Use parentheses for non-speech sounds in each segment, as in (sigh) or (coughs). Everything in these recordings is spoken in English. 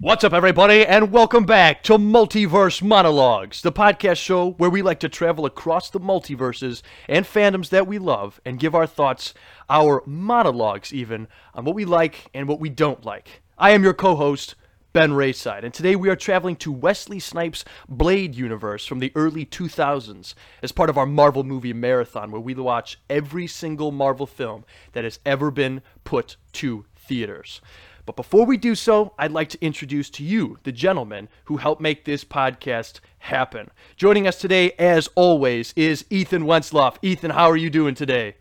What's up, everybody, and welcome back to Multiverse Monologues, the podcast show where we like to travel across the multiverses and fandoms that we love and give our thoughts, our monologues even, on what we like and what we don't like. I am your co host, Ben Rayside, and today we are traveling to Wesley Snipes' Blade universe from the early 2000s as part of our Marvel movie marathon, where we watch every single Marvel film that has ever been put to theaters. But before we do so, I'd like to introduce to you the gentleman who helped make this podcast happen. Joining us today, as always, is Ethan Wentzloff. Ethan, how are you doing today?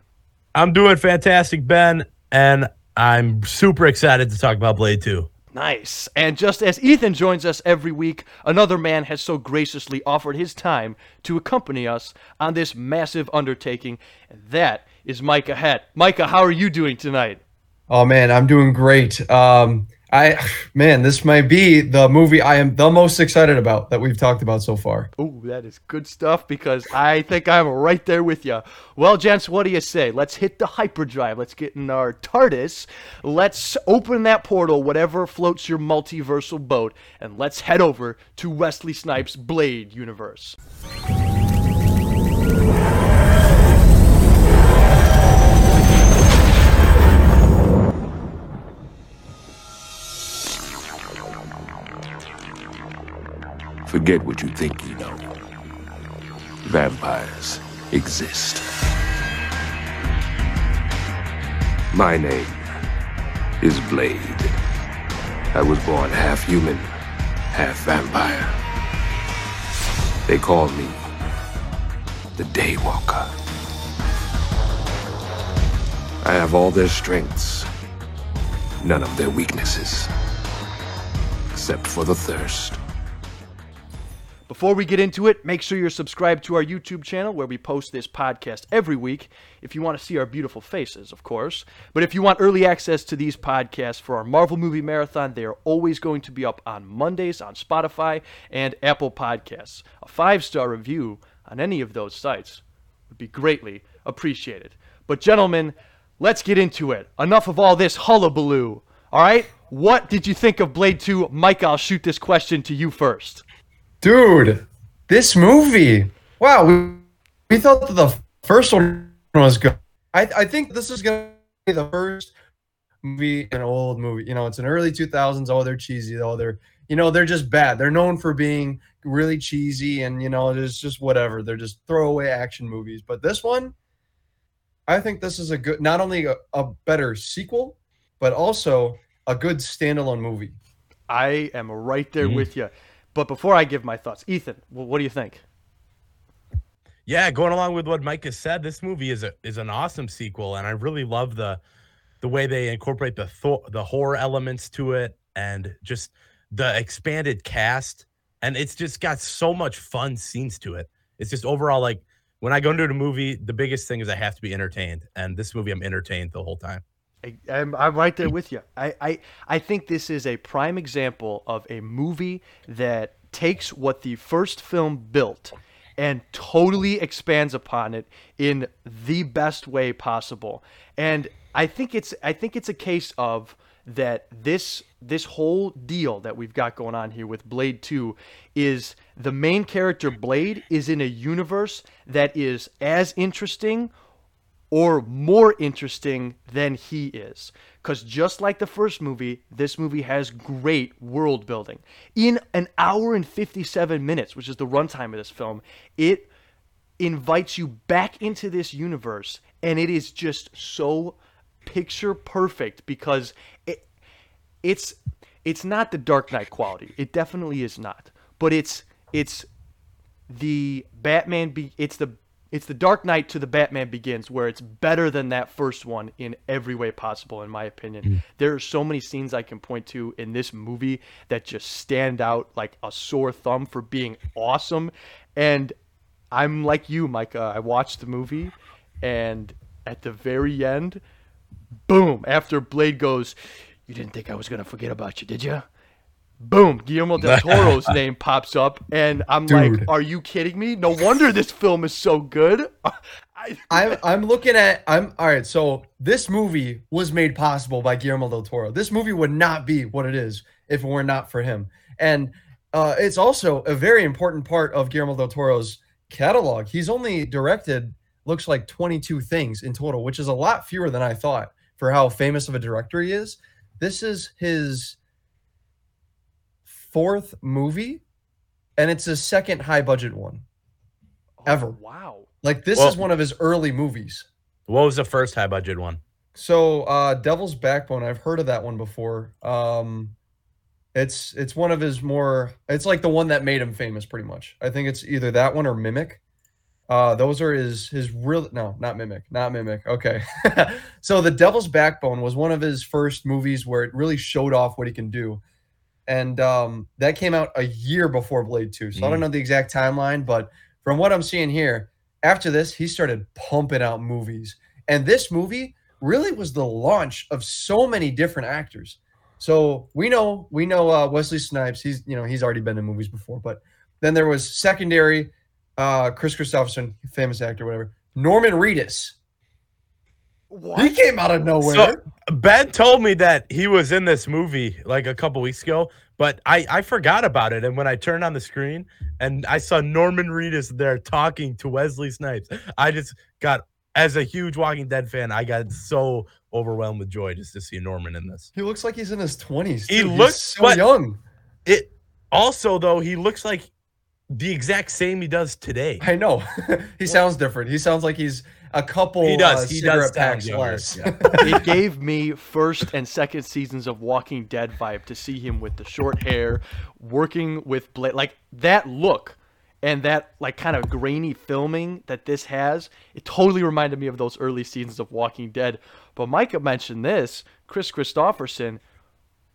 I'm doing fantastic, Ben, and I'm super excited to talk about Blade 2. Nice. And just as Ethan joins us every week, another man has so graciously offered his time to accompany us on this massive undertaking, and that is Micah Het. Micah, how are you doing tonight? Oh man, I'm doing great. Um, I man, this might be the movie I am the most excited about that we've talked about so far. Oh, that is good stuff because I think I'm right there with you. Well, gents, what do you say? Let's hit the hyperdrive. Let's get in our TARDIS. Let's open that portal, whatever floats your multiversal boat, and let's head over to Wesley Snipes' Blade universe. Forget what you think you know. Vampires exist. My name is Blade. I was born half human, half vampire. They call me the Daywalker. I have all their strengths, none of their weaknesses, except for the thirst. Before we get into it, make sure you're subscribed to our YouTube channel where we post this podcast every week if you want to see our beautiful faces, of course. But if you want early access to these podcasts for our Marvel Movie Marathon, they are always going to be up on Mondays on Spotify and Apple Podcasts. A five star review on any of those sites would be greatly appreciated. But, gentlemen, let's get into it. Enough of all this hullabaloo. All right? What did you think of Blade 2? Mike, I'll shoot this question to you first. Dude, this movie. Wow, we, we thought that the first one was good. I, I think this is going to be the first movie, an old movie. You know, it's an early 2000s. Oh, they're cheesy. though. they're, you know, they're just bad. They're known for being really cheesy and, you know, it's just whatever. They're just throwaway action movies. But this one, I think this is a good, not only a, a better sequel, but also a good standalone movie. I am right there mm-hmm. with you. But before I give my thoughts, Ethan, what do you think? Yeah, going along with what Mike has said, this movie is a is an awesome sequel, and I really love the the way they incorporate the th- the horror elements to it, and just the expanded cast, and it's just got so much fun scenes to it. It's just overall like when I go into a movie, the biggest thing is I have to be entertained, and this movie I'm entertained the whole time. I, am I'm right there with you. I, I, I think this is a prime example of a movie that takes what the first film built and totally expands upon it in the best way possible. And I think it's I think it's a case of that this this whole deal that we've got going on here with Blade 2 is the main character Blade is in a universe that is as interesting or more interesting than he is. Because just like the first movie, this movie has great world building. In an hour and 57 minutes, which is the runtime of this film, it invites you back into this universe, and it is just so picture perfect because it it's it's not the Dark Knight quality. It definitely is not. But it's it's the Batman be it's the it's the Dark Knight to the Batman Begins, where it's better than that first one in every way possible, in my opinion. Mm. There are so many scenes I can point to in this movie that just stand out like a sore thumb for being awesome. And I'm like you, Micah. I watched the movie, and at the very end, boom, after Blade goes, You didn't think I was going to forget about you, did you? Boom, Guillermo del (laughs) Toro's name pops up, and I'm Dude. like, "Are you kidding me? No wonder this film is so good." I, (laughs) I'm I'm looking at I'm all right. So this movie was made possible by Guillermo del Toro. This movie would not be what it is if it were not for him. And uh, it's also a very important part of Guillermo del Toro's catalog. He's only directed looks like 22 things in total, which is a lot fewer than I thought for how famous of a director he is. This is his fourth movie, and it's his second high budget one. Ever. Oh, wow. Like this Well- is one of his early movies. What was the first high budget one? So uh Devil's Backbone, I've heard of that one before. Um it's it's one of his more it's like the one that made him famous pretty much. I think it's either that one or Mimic. Uh those are his his real no, not Mimic, not Mimic. Okay. (laughs) so The Devil's Backbone was one of his first movies where it really showed off what he can do. And um that came out a year before Blade 2. So I don't Mm. know the exact timeline, but from what I'm seeing here, after this, he started pumping out movies. And this movie really was the launch of so many different actors. So we know we know uh, Wesley Snipes. He's you know he's already been in movies before, but then there was secondary uh, Kris Kristofferson, famous actor, whatever. Norman Reedus. What? He came out of nowhere. So- Ben told me that he was in this movie like a couple weeks ago, but I, I forgot about it. And when I turned on the screen and I saw Norman Reedus there talking to Wesley Snipes, I just got, as a huge Walking Dead fan, I got so overwhelmed with joy just to see Norman in this. he looks like he's in his twenties. He He's looks- so young. It also, though, he looks like the exact same he does today. I know. (laughs) he sounds different. He sounds like he's a couple. He does. Uh, He does cigarette packs younger. less. Yeah. (laughs) it gave me first and second seasons of Walking Dead vibe to see him with the short hair, working with Blade, like that look and that like kind of grainy filming that this has. It totally reminded me of those early seasons of Walking Dead. But Micah mentioned this, Kris Kristofferson,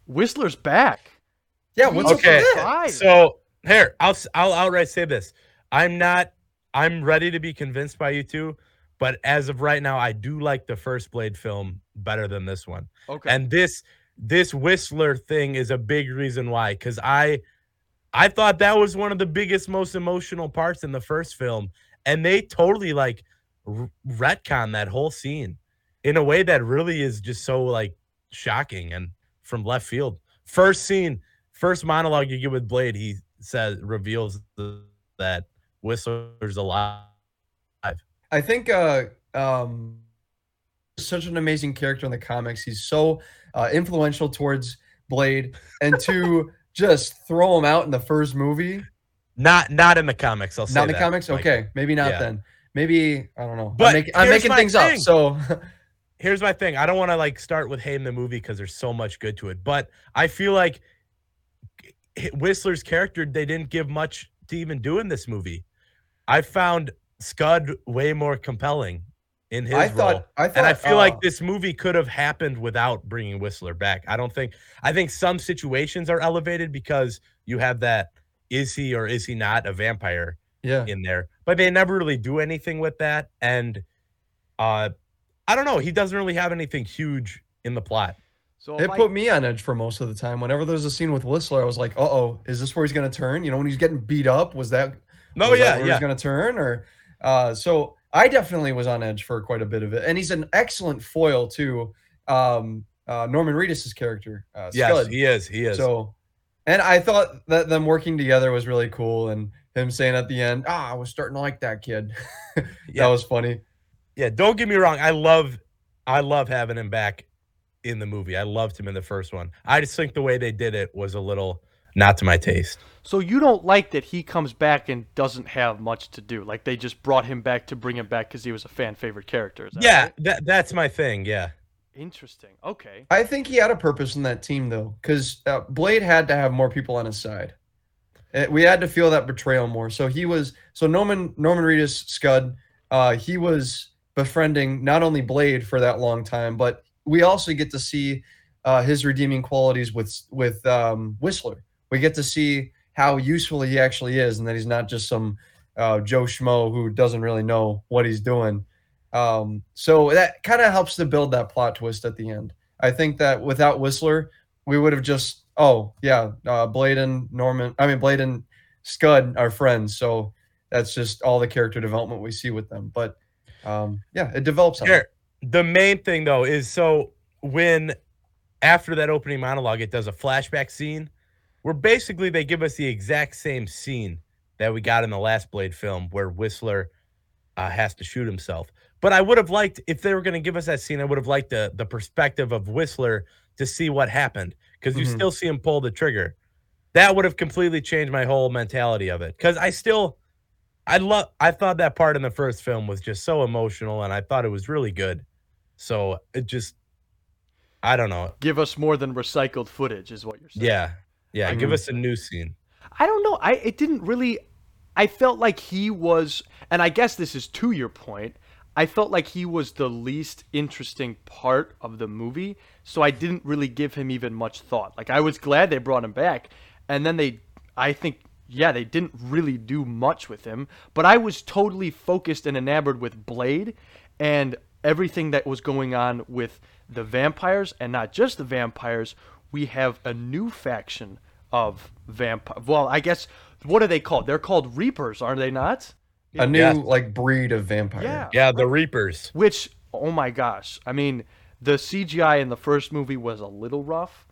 Whistler's back. yeah. What's Okay. up with. So here, I'll s- I'll outright say this. I'm not. I'm ready to be convinced by you two, but as of right now, I do like the first Blade film better than this one. okay. And this this Whistler thing is a big reason why. Because I I thought that was one of the biggest, most emotional parts in the first film, and they totally like r- retcon that whole scene in a way that really is just so like shocking and from left field. First scene, first monologue you get with Blade, he says reveals the, that Whistler's alive. I think uh um such an amazing character in the comics. He's so uh, influential towards Blade, and to (laughs) just throw him out in the first movie, Not not in the comics. I'll say not in the that, comics. Mike. Okay, maybe not Yeah. then. Maybe I don't know. But I'm, making- I'm making things up. So (laughs) here's my thing. I don't want to like start with hating the movie because there's so much good to it, but I feel like Whistler's character they didn't give much to even do in this movie. I found Scud way more compelling in his I role. thought I thought and I feel uh, like this movie could have happened without bringing Whistler back. I don't think. I think some situations are elevated because you have that is he or is he not a vampire yeah. in there, but they never really do anything with that. And uh, I don't know. He doesn't really have anything huge in the plot. so It I- put me on edge for most of the time. Whenever there's a scene with Whistler, I was like, "Uh oh, is this where he's gonna turn?" You know, when he's getting beat up, was that No, was that yeah, where yeah. he's gonna turn or uh so I definitely was on edge for quite a bit of it. And he's an excellent foil to um uh Norman Reedus' character, uh Yes, he is. He is. So and I thought that them working together was really cool and him saying at the end, ah, I was starting to like that kid. (laughs) Yeah. That was funny. yeah, don't get me wrong. I love, I love having him back in the movie. I loved him in the first one. I just think the way they did it was a little not to my taste. So you don't like that he comes back and doesn't have much to do. Like they just brought him back to bring him back because he was a fan favorite character. Is that Yeah, right? that that's my thing. Yeah. Interesting. Okay. I think he had a purpose in that team though, because uh, Blade had to have more people on his side. Uh, we had to feel that betrayal more. So he was so Norman Norman Reedus Scud. Uh, he was befriending not only Blade for that long time, but we also get to see uh, his redeeming qualities with with um, Whistler. We get to see how useful he actually is, and that he's not just some uh, Joe Schmo who doesn't really know what he's doing. Um, so that kind of helps to build that plot twist at the end. I think that without Whistler, we would have just oh yeah, uh, Blade and Norman. I mean Blade and Scud are friends, so that's just all the character development we see with them. But um, yeah, it develops. Here, the main thing though is so when after that opening monologue, it does a flashback scene where basically they give us the exact same scene that we got in the last Blade film where Whistler uh, has to shoot himself. But I would have liked if they were going to give us that scene. I would have liked the the perspective of Whistler to see what happened because you Mhm. still see him pull the trigger. That would have completely changed my whole mentality of it because I still. I love. I thought that part in the first film was just so emotional, and I thought it was really good. So it just, I don't know. Give us more than recycled footage, is what you're saying. Yeah, yeah. Give Mhm. us a new scene. I don't know. I it didn't really. I felt like he was, and I guess this is to your point. I felt like he was the least interesting part of the movie, so I didn't really give him even much thought. Like I was glad they brought him back, and then they, I think, yeah, they didn't really do much with him. But I was totally focused and enamored with Blade, and everything that was going on with the vampires, and not just the vampires. We have a new faction of vampire. Well, I guess what are they called? They're called Reapers, are they not? A new Yeah. like breed of vampire. Yeah. Yeah, the Reapers. Which, oh my gosh, I mean, the CGI in the first movie was a little rough,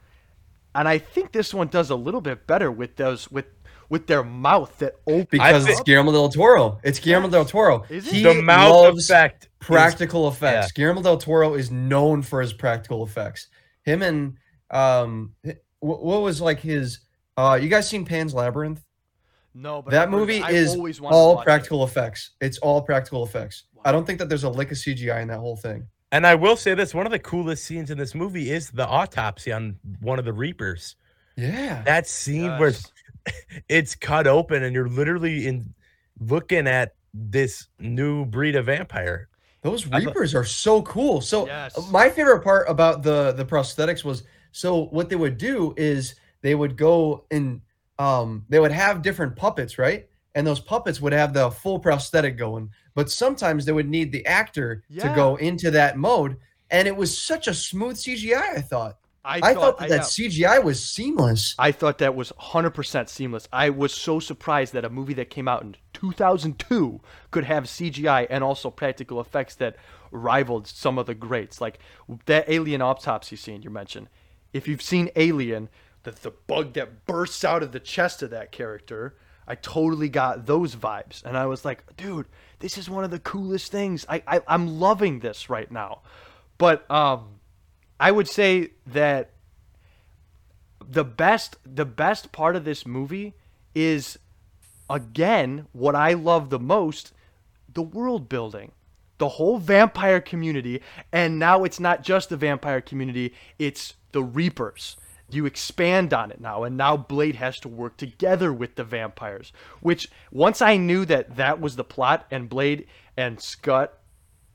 and I think this one does a little bit better with those with with their mouth that opens. because it's thi- Guillermo del Toro. It's Guillermo del Toro. Is it? He The mouth loves effect. is- practical effects. Guillermo del Toro is known for his practical effects. Him and um, wh- what was like his? Uh, you guys seen Pan's Labyrinth? no, but that I've movie I've is always all watch it. practical effects. It's all practical effects. Wow. I don't think that there's a lick of CGI in that whole thing. And I will say this: one of the coolest scenes in this movie is the autopsy on one of the Reapers. Yeah. That scene where (laughs) it's cut open and you're literally in looking at this new breed of vampire. Those Reapers are so cool. So Yes. my favorite part about the the prosthetics was so what they would do is they would go and um they would have different puppets, right? And those puppets would have the full prosthetic going, but sometimes they would need the actor to go into that mode. And it was such a smooth CGI, I thought. I, thought that, I- that. CGI was seamless. I thought that was 100% seamless. I was so surprised that a movie that came out in 2002 could have CGI and also practical effects that rivaled some of the greats. Like that alien autopsy scene you mentioned. If you've seen Alien, the, the bug that bursts out of the chest of that character, I totally got those vibes. And I was like, dude, this is one of the coolest things. I, I, I'm loving this right now. But um, I would say that the best the best part of this movie is again what I love the most the world building the whole vampire community and now it's not just the vampire community it's the reapers you expand on it now and now blade has to work together with the vampires which once i knew that that was the plot and blade and scott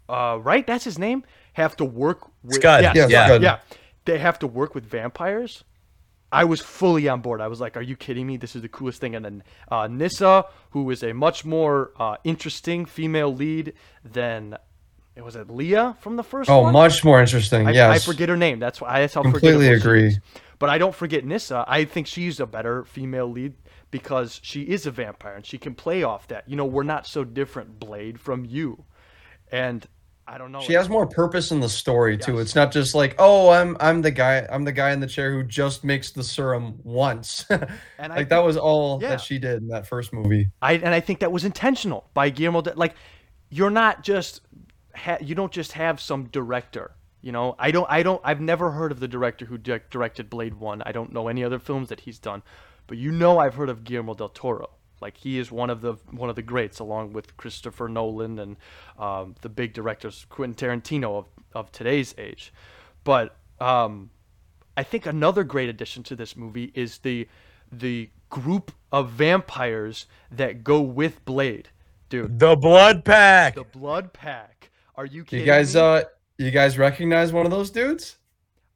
uh, right that's his name have to work with Scud, yeah, yeah, Scud. yeah they have to work with vampires I was fully on board. I was like, "Are you kidding me? This is the coolest thing." And then uh, Nyssa, who is a much more uh, interesting female lead than was it Leah from the first Oh, one? much more interesting. I, yes. I forget her name. That's why that's how Completely agree. is. But I don't forget Nyssa. I think she's a better female lead because she is a vampire and she can play off that. You know, we're not so different, Blade, from you. And I don't know. She has more purpose in the story too. It's not just like, oh, I'm I'm the guy I'm the guy in the chair who just makes the serum once. (laughs) And I like think- that was all Yeah. that she did in that first movie. I and I think that was intentional by Guillermo. Del, like, you're not just ha, you don't just have some director. You know, I don't. I don't. I've never heard of the director who di- directed Blade One. I don't know any other films that he's done, but you know, I've heard of Guillermo del Toro. Like he is one of the one of the greats, along with Christopher Nolan and um, the big directors Quentin Tarantino of, of today's age. But um, I think another great addition to this movie is the the group of vampires that go with Blade, dude. The Blood Pack. The Blood Pack. Are you You guys me? uh you guys recognize one of those dudes?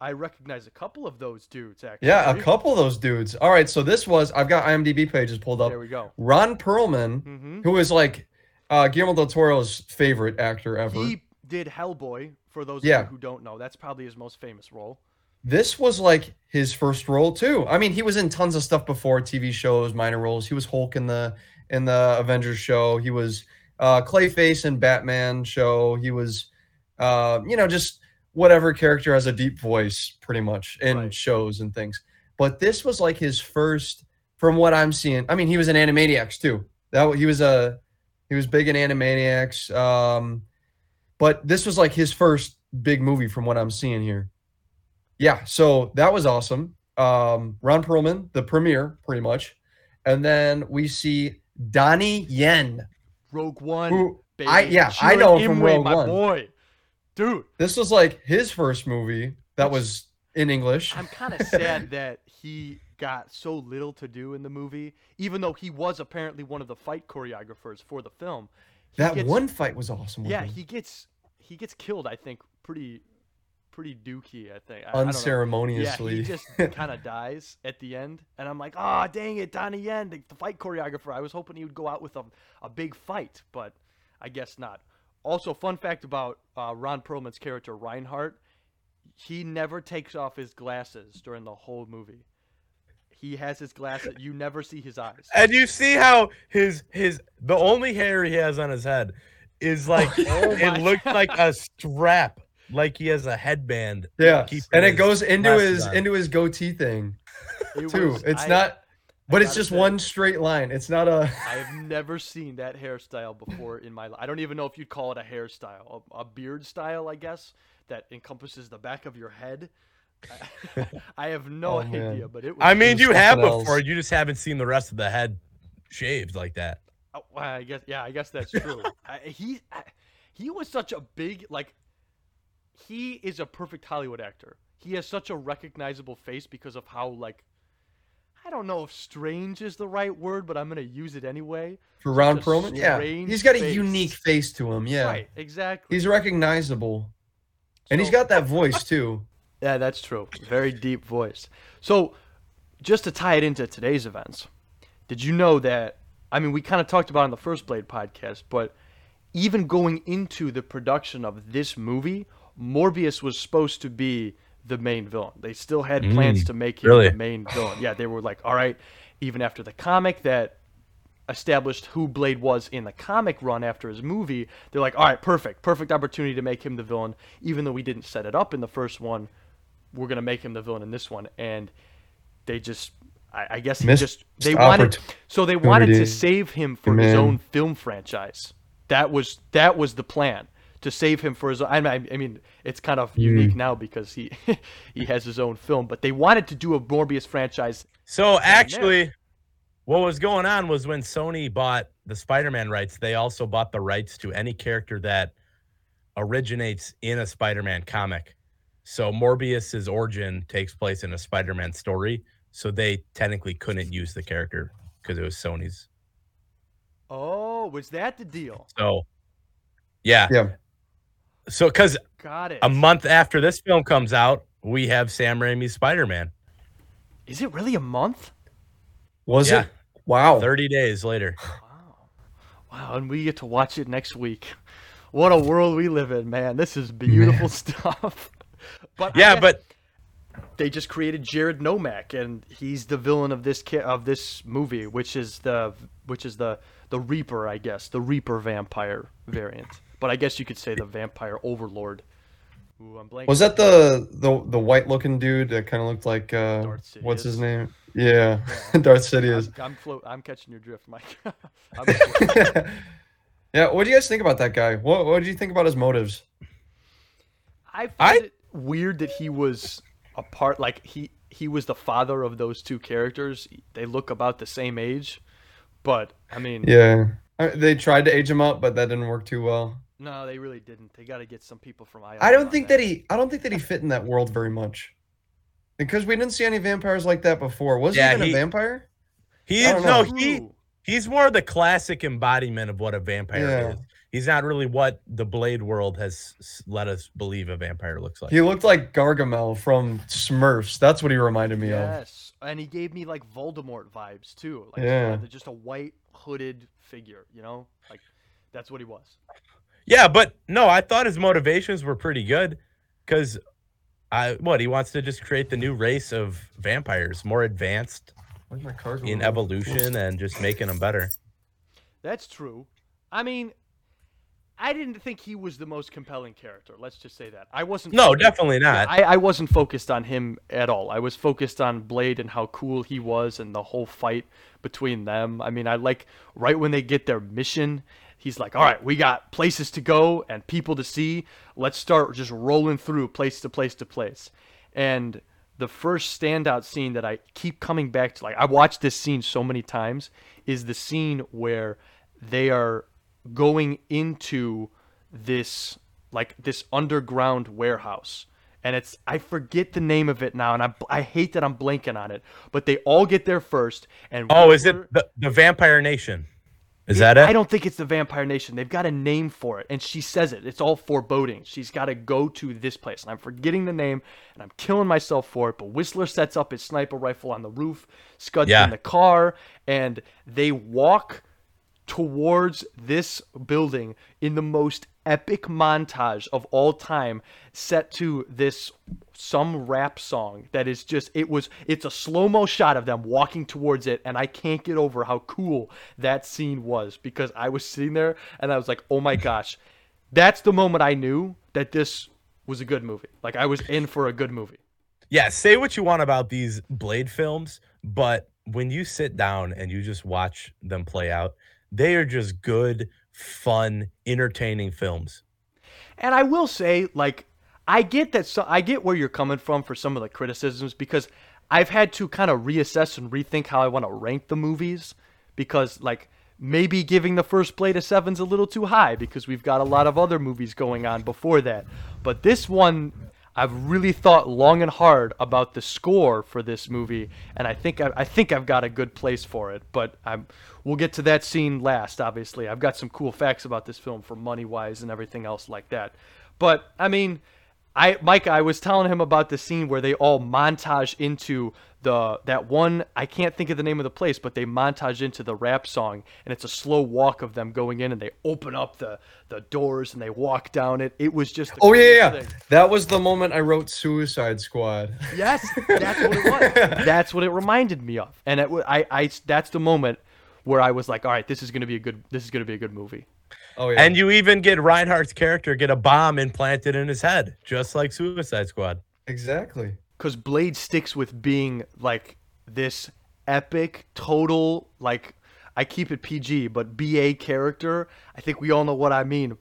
I recognize a couple of those dudes. Actually. Yeah, a couple of those dudes. All right, so this was I've got IMDb pages pulled up. There we go. Ron Perlman, hmm who is like uh Guillermo del Toro's favorite actor ever. He did Hellboy. For those Yeah. of you who don't know, that's probably his most famous role. this was like his first role too. I mean, he was in tons of stuff before, TV shows, minor roles. He was Hulk in the in the Avengers show. He was uh, Clayface in Batman show. He was, uh, you know, just whatever character has a deep voice, pretty much in Right. shows and things. But this was like his first, from what I'm seeing. I mean, he was in Animaniacs too. That he was a, he was big in Animaniacs. Um, but this was like his first big movie from what I'm seeing here. Yeah, so that was awesome. Um, Ron Perlman, the premiere, pretty much, and then we see Donnie Yen, Rogue One. who baby. I- yeah, I know him from Rogue my One. boy, dude. this was like his first movie that was in English. I'm (laughs) kind of sad that he got so little to do in the movie, even though he was apparently one of the fight choreographers for the film. He that gets- one fight was awesome. Yeah, him. he gets he gets killed. I think pretty pretty dookie. I think I- know. Yeah, unceremoniously. he just (laughs) kind of dies at the end, and I'm like, oh dang it, Donnie Yen, the, the fight choreographer. I was hoping he would go out with a a big fight, but I guess not. Also, fun fact about uh, Ron Perlman's character Reinhardt, he never takes off his glasses during the whole movie. He has his glasses. You never see his eyes. And you see how his his the only hair he has on his head is like (laughs) Oh it looks like a (laughs) strap, like he has a headband. yeah, and it goes into his on. into his goatee thing (laughs) It too. was- it's I- not, but it's just say- one straight line. It's not a. (laughs) I have never seen that hairstyle before in my life. I don't even know if you'd call it a hairstyle, a, a beard style, I guess, that encompasses the back of your head. I, (laughs) I have no Oh, idea, man. but it was. I mean, was you have else. before, you just haven't seen the rest of the head shaved like that. Oh, I guess yeah, I guess that's true. I, he I, he was such a big like. He is a perfect Hollywood actor. He has such a recognizable face because of how like. I don't know if strange is the right word, but I'm gonna use it anyway. For Ron Perlman, yeah, he's got a face. unique face to him. Yeah, Right, exactly. he's recognizable, and he's got that voice too. (laughs) Yeah, that's true. Very deep voice. So, just to tie it into today's events, did you know that? I mean, we kind of talked about it in the first Blade podcast, but even going into the production of this movie, Morbius was supposed to be the main villain. They still had plans Mm, to make him really? the main villain. Yeah, they were like, all right, even after the comic that established who Blade was in the comic run after his movie, they're like, all right, perfect, perfect opportunity to make him the villain, even though we didn't set it up in the first one. We're gonna make him the villain in this one, and they just, I, I guess, he just they wanted, so they wanted to save him for his own film franchise. That was that was the plan to save him for his. I I mean, it's kind of mm. unique now because he (laughs) he has his own film, but they wanted to do a Morbius franchise. So actually, what was going on was when Sony bought the Spider-Man rights, they also bought the rights to any character that originates in a Spider-Man comic. So Morbius's origin takes place in a Spider-Man story, so they technically couldn't use the character because it was Sony's. Oh, was that the deal? So yeah. Yeah, So because Got it. a month after this film comes out, we have Sam Raimi's Spider-Man. Is it really a month? was Yeah. it? Wow. 30 days later. Wow, Wow. and we get to watch it next week. What a world we live in, man. This is beautiful stuff. (laughs) But Yeah, but they just created Jared Nomak, and he's the villain of this ki- of this movie, which is the which is the the Reaper, I guess, the Reaper vampire variant. But I guess you could say the vampire overlord. Ooh, I'm blanking. Was that the the the white looking dude that kind of looked like uh, Darth what's his name? Yeah, (laughs) Darth Sidious. I'm I'm, float, I'm catching your drift, Mike. (laughs) I'm (laughs) yeah, what do you guys think about that guy? What what did you think about his motives? I find I- it weird that he was a part like he he was the father of those two characters. They look about the same age, but I mean, Yeah, they tried to age him up, but that didn't work too well. No, they really didn't. They got to get some people from ILM I don't think that he I don't think that he fit in that world very much. Because we didn't see any vampires like that before. Was Yeah, he even he- a vampire? he is no, he he's more of the classic embodiment of what a vampire Yeah. is. He's not really what the Blade world has let us believe a vampire looks like. He looked like Gargamel from Smurfs. That's what he reminded me of. Yes, and he gave me like Voldemort vibes too. Like Yeah. just a white hooded figure, you know, like that's what he was. Yeah, but no, I thought his motivations were pretty good because I what he wants to just create the new race of vampires, more advanced my in evolution and just making them better. That's true. I mean, I didn't think he was the most compelling character. Let's just say that. I wasn't. No, focused- definitely not. I, I wasn't focused on him at all. I was focused on Blade and how cool he was and the whole fight between them. I mean, I like right when they get their mission, he's like, "All right, we got places to go and people to see. Let's start just rolling through place to place to place." And the first standout scene that I keep coming back to, like I watched this scene so many times, is the scene where they are going into this like this underground warehouse and it's I forget the name of it now and I I hate that I'm blanking on it but they all get there first and oh, is it the, the Vampire Nation? Is that it? I don't think it's the Vampire Nation. They've got a name for it, and she says it. It's all foreboding. She's got to go to this place, and I'm forgetting the name, and I'm killing myself for it. But Whistler sets up his sniper rifle on the roof, Scud's Yeah. in the car, and they walk towards this building in the most epic montage of all time set to this some rap song that is just it was it's a slow-mo shot of them walking towards it and I can't get over how cool that scene was because I was sitting there and I was like oh my gosh. That's the moment I knew that this was a good movie. Like I was in for a good movie. Yeah, say what you want about these Blade films, but when you sit down and you just watch them play out, they are just good, fun, entertaining films. And I will say, like, I get that. So I get where you're coming from for some of the criticisms because I've had to kind of reassess and rethink how I want to rank the movies because, like, maybe giving the first Blade a seven's a little too high because we've got a lot of other movies going on before that. But this one, I've really thought long and hard about the score for this movie, and I think I, I think I've got a good place for it. But I'm we'll get to that scene last. Obviously, I've got some cool facts about this film for money wise and everything else like that. But I mean, I Mike, I was telling him about the scene where they all montage into the that one I can't think of the name of the place, but they montage into the rap song, and it's a slow walk of them going in, and they open up the the doors and they walk down it. It was just Oh yeah, yeah. That was the moment I wrote Suicide Squad. Yes, that's what it was. (laughs) that's what it reminded me of, and it, I, I, that's the moment where I was like, all right, this is gonna be a good, this is gonna be a good movie. Oh yeah. And you even get Reinhardt's character get a bomb implanted in his head, just like Suicide Squad. exactly. because Blade sticks with being like this epic, total like I keep it PG, but BA character. I think we all know what I mean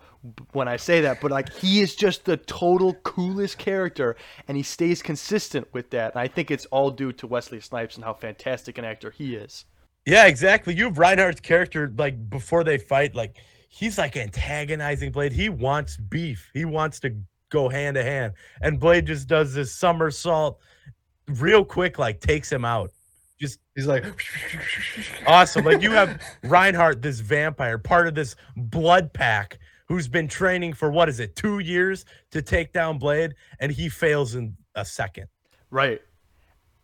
when I say that. But like he is just the total coolest character, and he stays consistent with that. And I think it's all due to Wesley Snipes and how fantastic an actor he is. Yeah, exactly. You have Reinhardt's character like before they fight, like he's like antagonizing Blade. He wants beef. He wants to go hand to hand, and Blade just does this somersault real quick, like takes him out. Just He's like awesome. Like you have Reinhardt, this vampire, part of this blood pack, who's been training for what is it, two years to take down Blade, and he fails in a second. Right.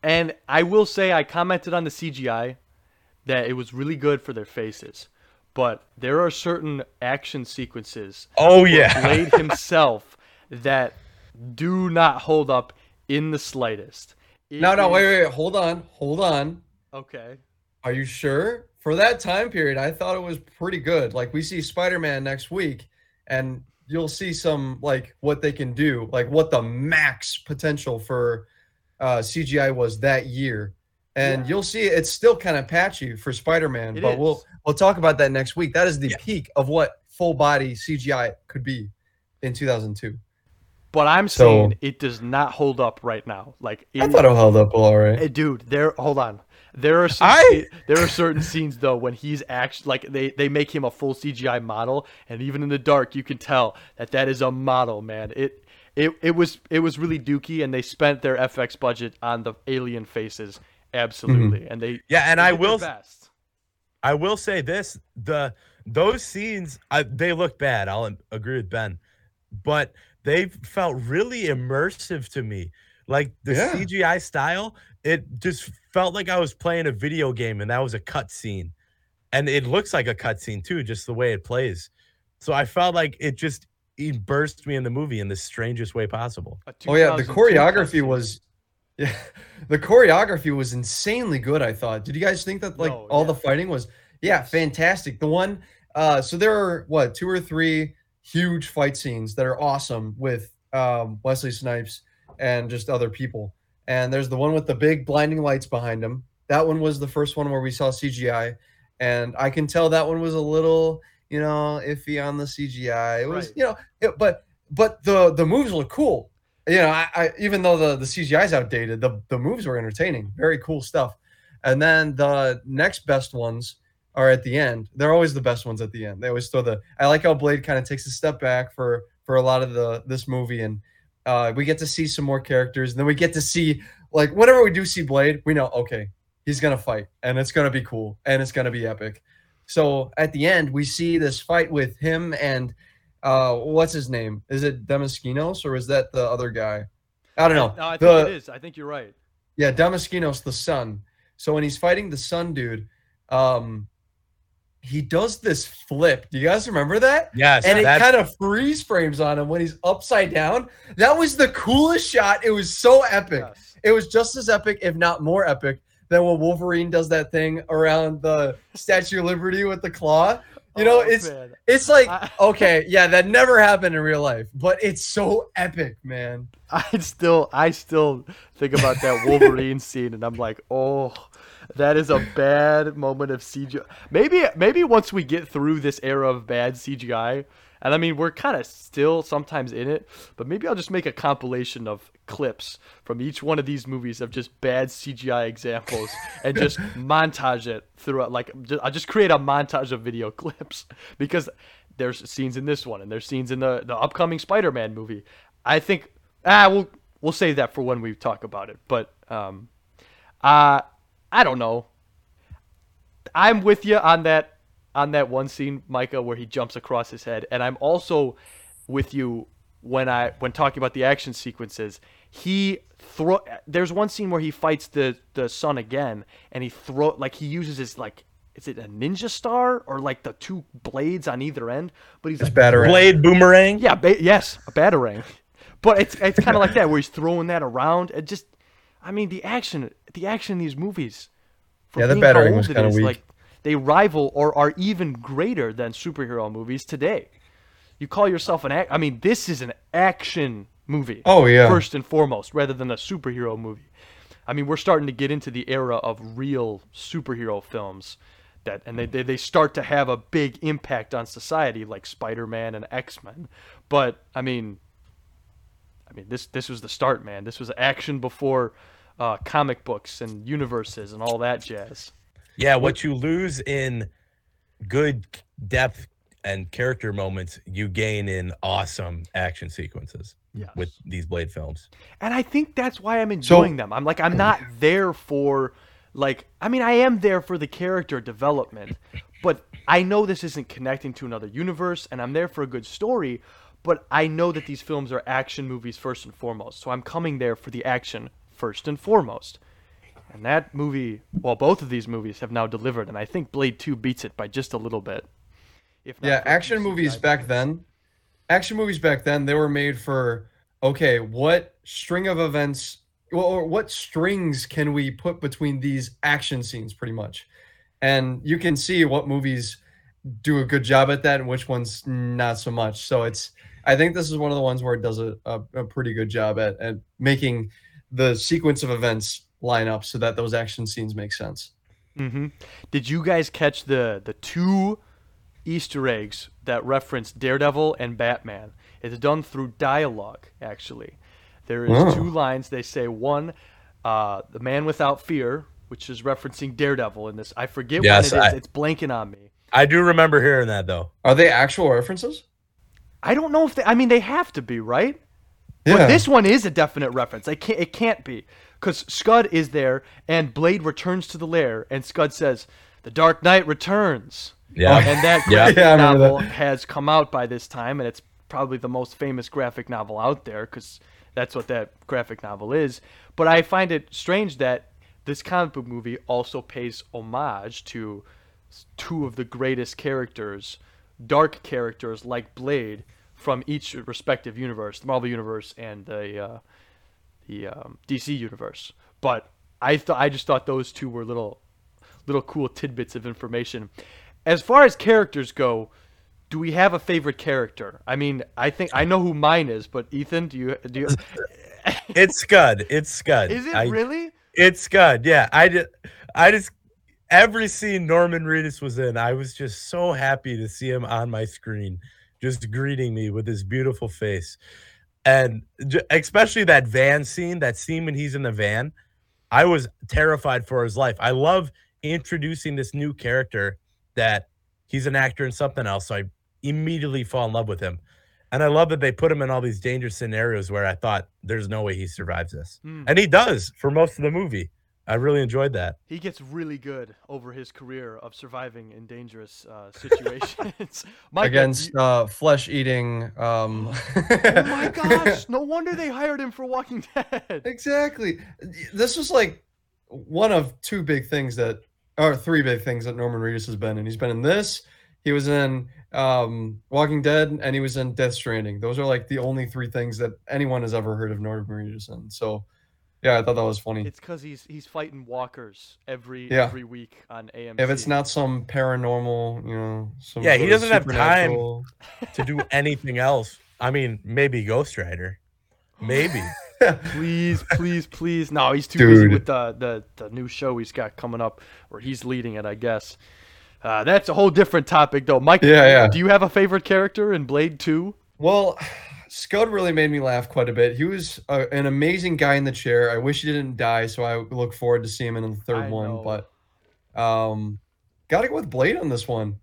And I will say I commented on the CGI that it was really good for their faces. But there are certain action sequences Oh yeah. Blade (laughs) himself that do not hold up in the slightest. It No, no, is- wait, wait, wait, hold on, hold on. Okay. Are you sure? For that time period, I thought it was pretty good. Like we see Spider-Man next week, and you'll see some like what they can do, like what the max potential for uh, CGI was that year. And Yeah. you'll see it's still kind of patchy for Spider-Man, It but we'll we'll talk about that next week. That is the Yeah. peak of what full body CGI could be in 2002. But I'm So- saying it does not hold up right now. Like I thought it held up all right. Dude, there. Hold on. There are some. I- there are certain scenes though when he's actually like they they make him a full CGI model, and even in the dark you can tell that that is a model, man. It it it was it was really dooky, and they spent their FX budget on the alien faces, Mm-hmm. absolutely, and they Yeah, and they I will best. I will say this: the those scenes I, they look bad. I'll agree with Ben, but they felt really immersive to me. Like the Yeah. CGI style, it just felt like I was playing a video game, and that was a cut scene, and it looks like a cut scene too, just the way it plays. So I felt like it just immersed me in the movie in the strangest way possible. Oh yeah, the choreography was yeah, (laughs) the choreography was insanely good, I thought. Did you guys think that like No, all yeah. the fighting was yeah, fantastic. The one uh so there are what, two or three huge fight scenes that are awesome with um, Wesley Snipes and just other people. And there's the one with the big blinding lights behind him. That one was the first one where we saw CGI, and I can tell that one was a little, you know, iffy on the CGI. It was, Right. you know, it- but but the the moves look cool. You know, I, I even though the the CGI is outdated, the the moves were entertaining. Very cool stuff. And then the next best ones are at the end. They're always the best ones at the end. They always throw the. I like how Blade kind of takes a step back for for a lot of the this movie, and uh, we get to see some more characters. And then we get to see like whenever we do see Blade, we know okay, he's gonna fight, and it's gonna be cool, and it's gonna be epic. So at the end, we see this fight with him and uh, what's his name? Is it Damaskinos or is that the other guy? I don't know. No, I think The- it is. I think you're right. yeah, Damaskinos, the son. So when he's fighting the son dude, um, he does this flip. Do you guys remember that? Yes, And it kind of freeze frames on him when he's upside down. That was the coolest shot. It was so epic. Yes. It was just as epic, if not more epic, than when Wolverine does that thing around the Statue of Liberty with the claw. You know, Oh, it's man. it's like (laughs) okay, yeah, that never happened in real life, but it's so epic, man. I still I still think about that Wolverine (laughs) scene and I'm like, oh, that is a bad moment of CGI. Maybe maybe once we get through this era of bad CGI, and I mean we're kind of still sometimes in it, but maybe I'll just make a compilation of clips from each one of these movies of just bad CGI examples (laughs) and just montage it throughout. Like I'll just create a montage of video (laughs) clips because there's scenes in this one and there's scenes in the the upcoming Spider-Man movie. I think ah we'll we'll save that for when we talk about it. But um, uh I don't know. I'm with you on that on that one scene, Micah, where he jumps across his head, and I'm also with you when I when talking about the action sequences. He throw. There's one scene where he fights the the son again, and he throw like he uses his like. Is it a ninja star or like the two blades on either end? But he's It's like, better. blade boomerang. yeah, ba- yes, a batarang. But it's it's kind of like that where he's throwing that around. It just, I mean, the action, the action in these movies. for Yeah, the being how batarang was kinda is, weak. Like they rival or are even greater than superhero movies today. You call yourself an act. I mean, this is an action movie. Oh, yeah. First and foremost, rather than a superhero movie. I mean, we're starting to get into the era of real superhero films that and they, they, they start to have a big impact on society like Spider-Man and X-Men. But I mean I mean this this was the start, man. This was action before uh, comic books and universes and all that jazz. Yeah, what you lose in good depth and character moments, you gain in awesome action sequences Yes. with these Blade films. And I think that's why I'm enjoying them. I'm like I'm not there for like I mean I am there for the character development, but I know this isn't connecting to another universe and I'm there for a good story, but I know that these films are action movies first and foremost. So I'm coming there for the action first and foremost. And that movie, well both of these movies have now delivered and I think Blade 2 beats it by just a little bit. If not Yeah, action movies back then, action movies back then, they were made for okay, what string of events well, or what strings can we put between these action scenes pretty much? And you can see what movies do a good job at that and which ones not so much. So it's I think this is one of the ones where it does a, a, a pretty good job at, at making the sequence of events line up so that those action scenes make sense. hmm Did you guys catch the the two Easter eggs that reference Daredevil and Batman? It's done through dialogue, actually. There is Oh. two lines. They say one, uh, "The Man Without Fear," which is referencing Daredevil in this. I forget Yes, when it is. I- It's blanking on me. I do remember hearing that though. Are they actual references? I don't know if they. I mean, they have to be right. Yeah. But this one is a definite reference. It can't, it can't be. Because Scud is there, and Blade returns to the lair, and Scud says, The Dark Knight returns. Yeah. And that (laughs) graphic Yeah, novel that. has come out by this time, and it's probably the most famous graphic novel out there, because that's what that graphic novel is. But I find it strange that this comic book movie also pays homage to two of the greatest characters, dark characters like Blade, from each respective universe, the Marvel universe and the uh, the um, DC universe. But I thought I just thought those two were little little cool tidbits of information. As far as characters go, do we have a favorite character? I mean, I think I know who mine is, but Ethan, do you do you (laughs) It's Scud. It's Scud. Is it I- really? It's Scud. Yeah, I just, I just every scene Norman Reedus was in, I was just so happy to see him on my screen, just greeting me with his beautiful face, and especially that van scene, that scene when he's in the van, I was terrified for his life. I love introducing this new character that he's an actor in something else, so I immediately fall in love with him. And I love that they put him in all these dangerous scenarios where I thought there's no way he survives this. Mm. And he does for most of the movie. I really enjoyed that. He gets really good over his career of surviving in dangerous uh, (laughs) situations. Micah, against you- uh, flesh eating. Um, (laughs) oh my gosh! No wonder they hired him for Walking Dead. exactly. This was like one of two big things that, or three big things that Norman Reedus has been in. He's been in this. He was in um, Walking Dead, and he was in Death Stranding. Those are like the only three things that anyone has ever heard of Norman Reedus in. So, yeah, I thought that was funny. It's because he's he's fighting walkers every Yeah. every week on AMC. if it's not some paranormal, you know, some Yeah, he doesn't have time. To do (laughs) anything else. I mean, maybe Ghost Rider. Maybe. (laughs) please, please, please. No, he's too busy with the, the the new show he's got coming up, or he's leading it, I guess. Uh, that's a whole different topic, though. Mike, Yeah, yeah. do you have a favorite character in Blade Two? Well, Scud really made me laugh quite a bit. He was a, an amazing guy in the chair. I wish he didn't die, so I look forward to seeing him in the third I one. know. But um, gotta go with Blade on this one.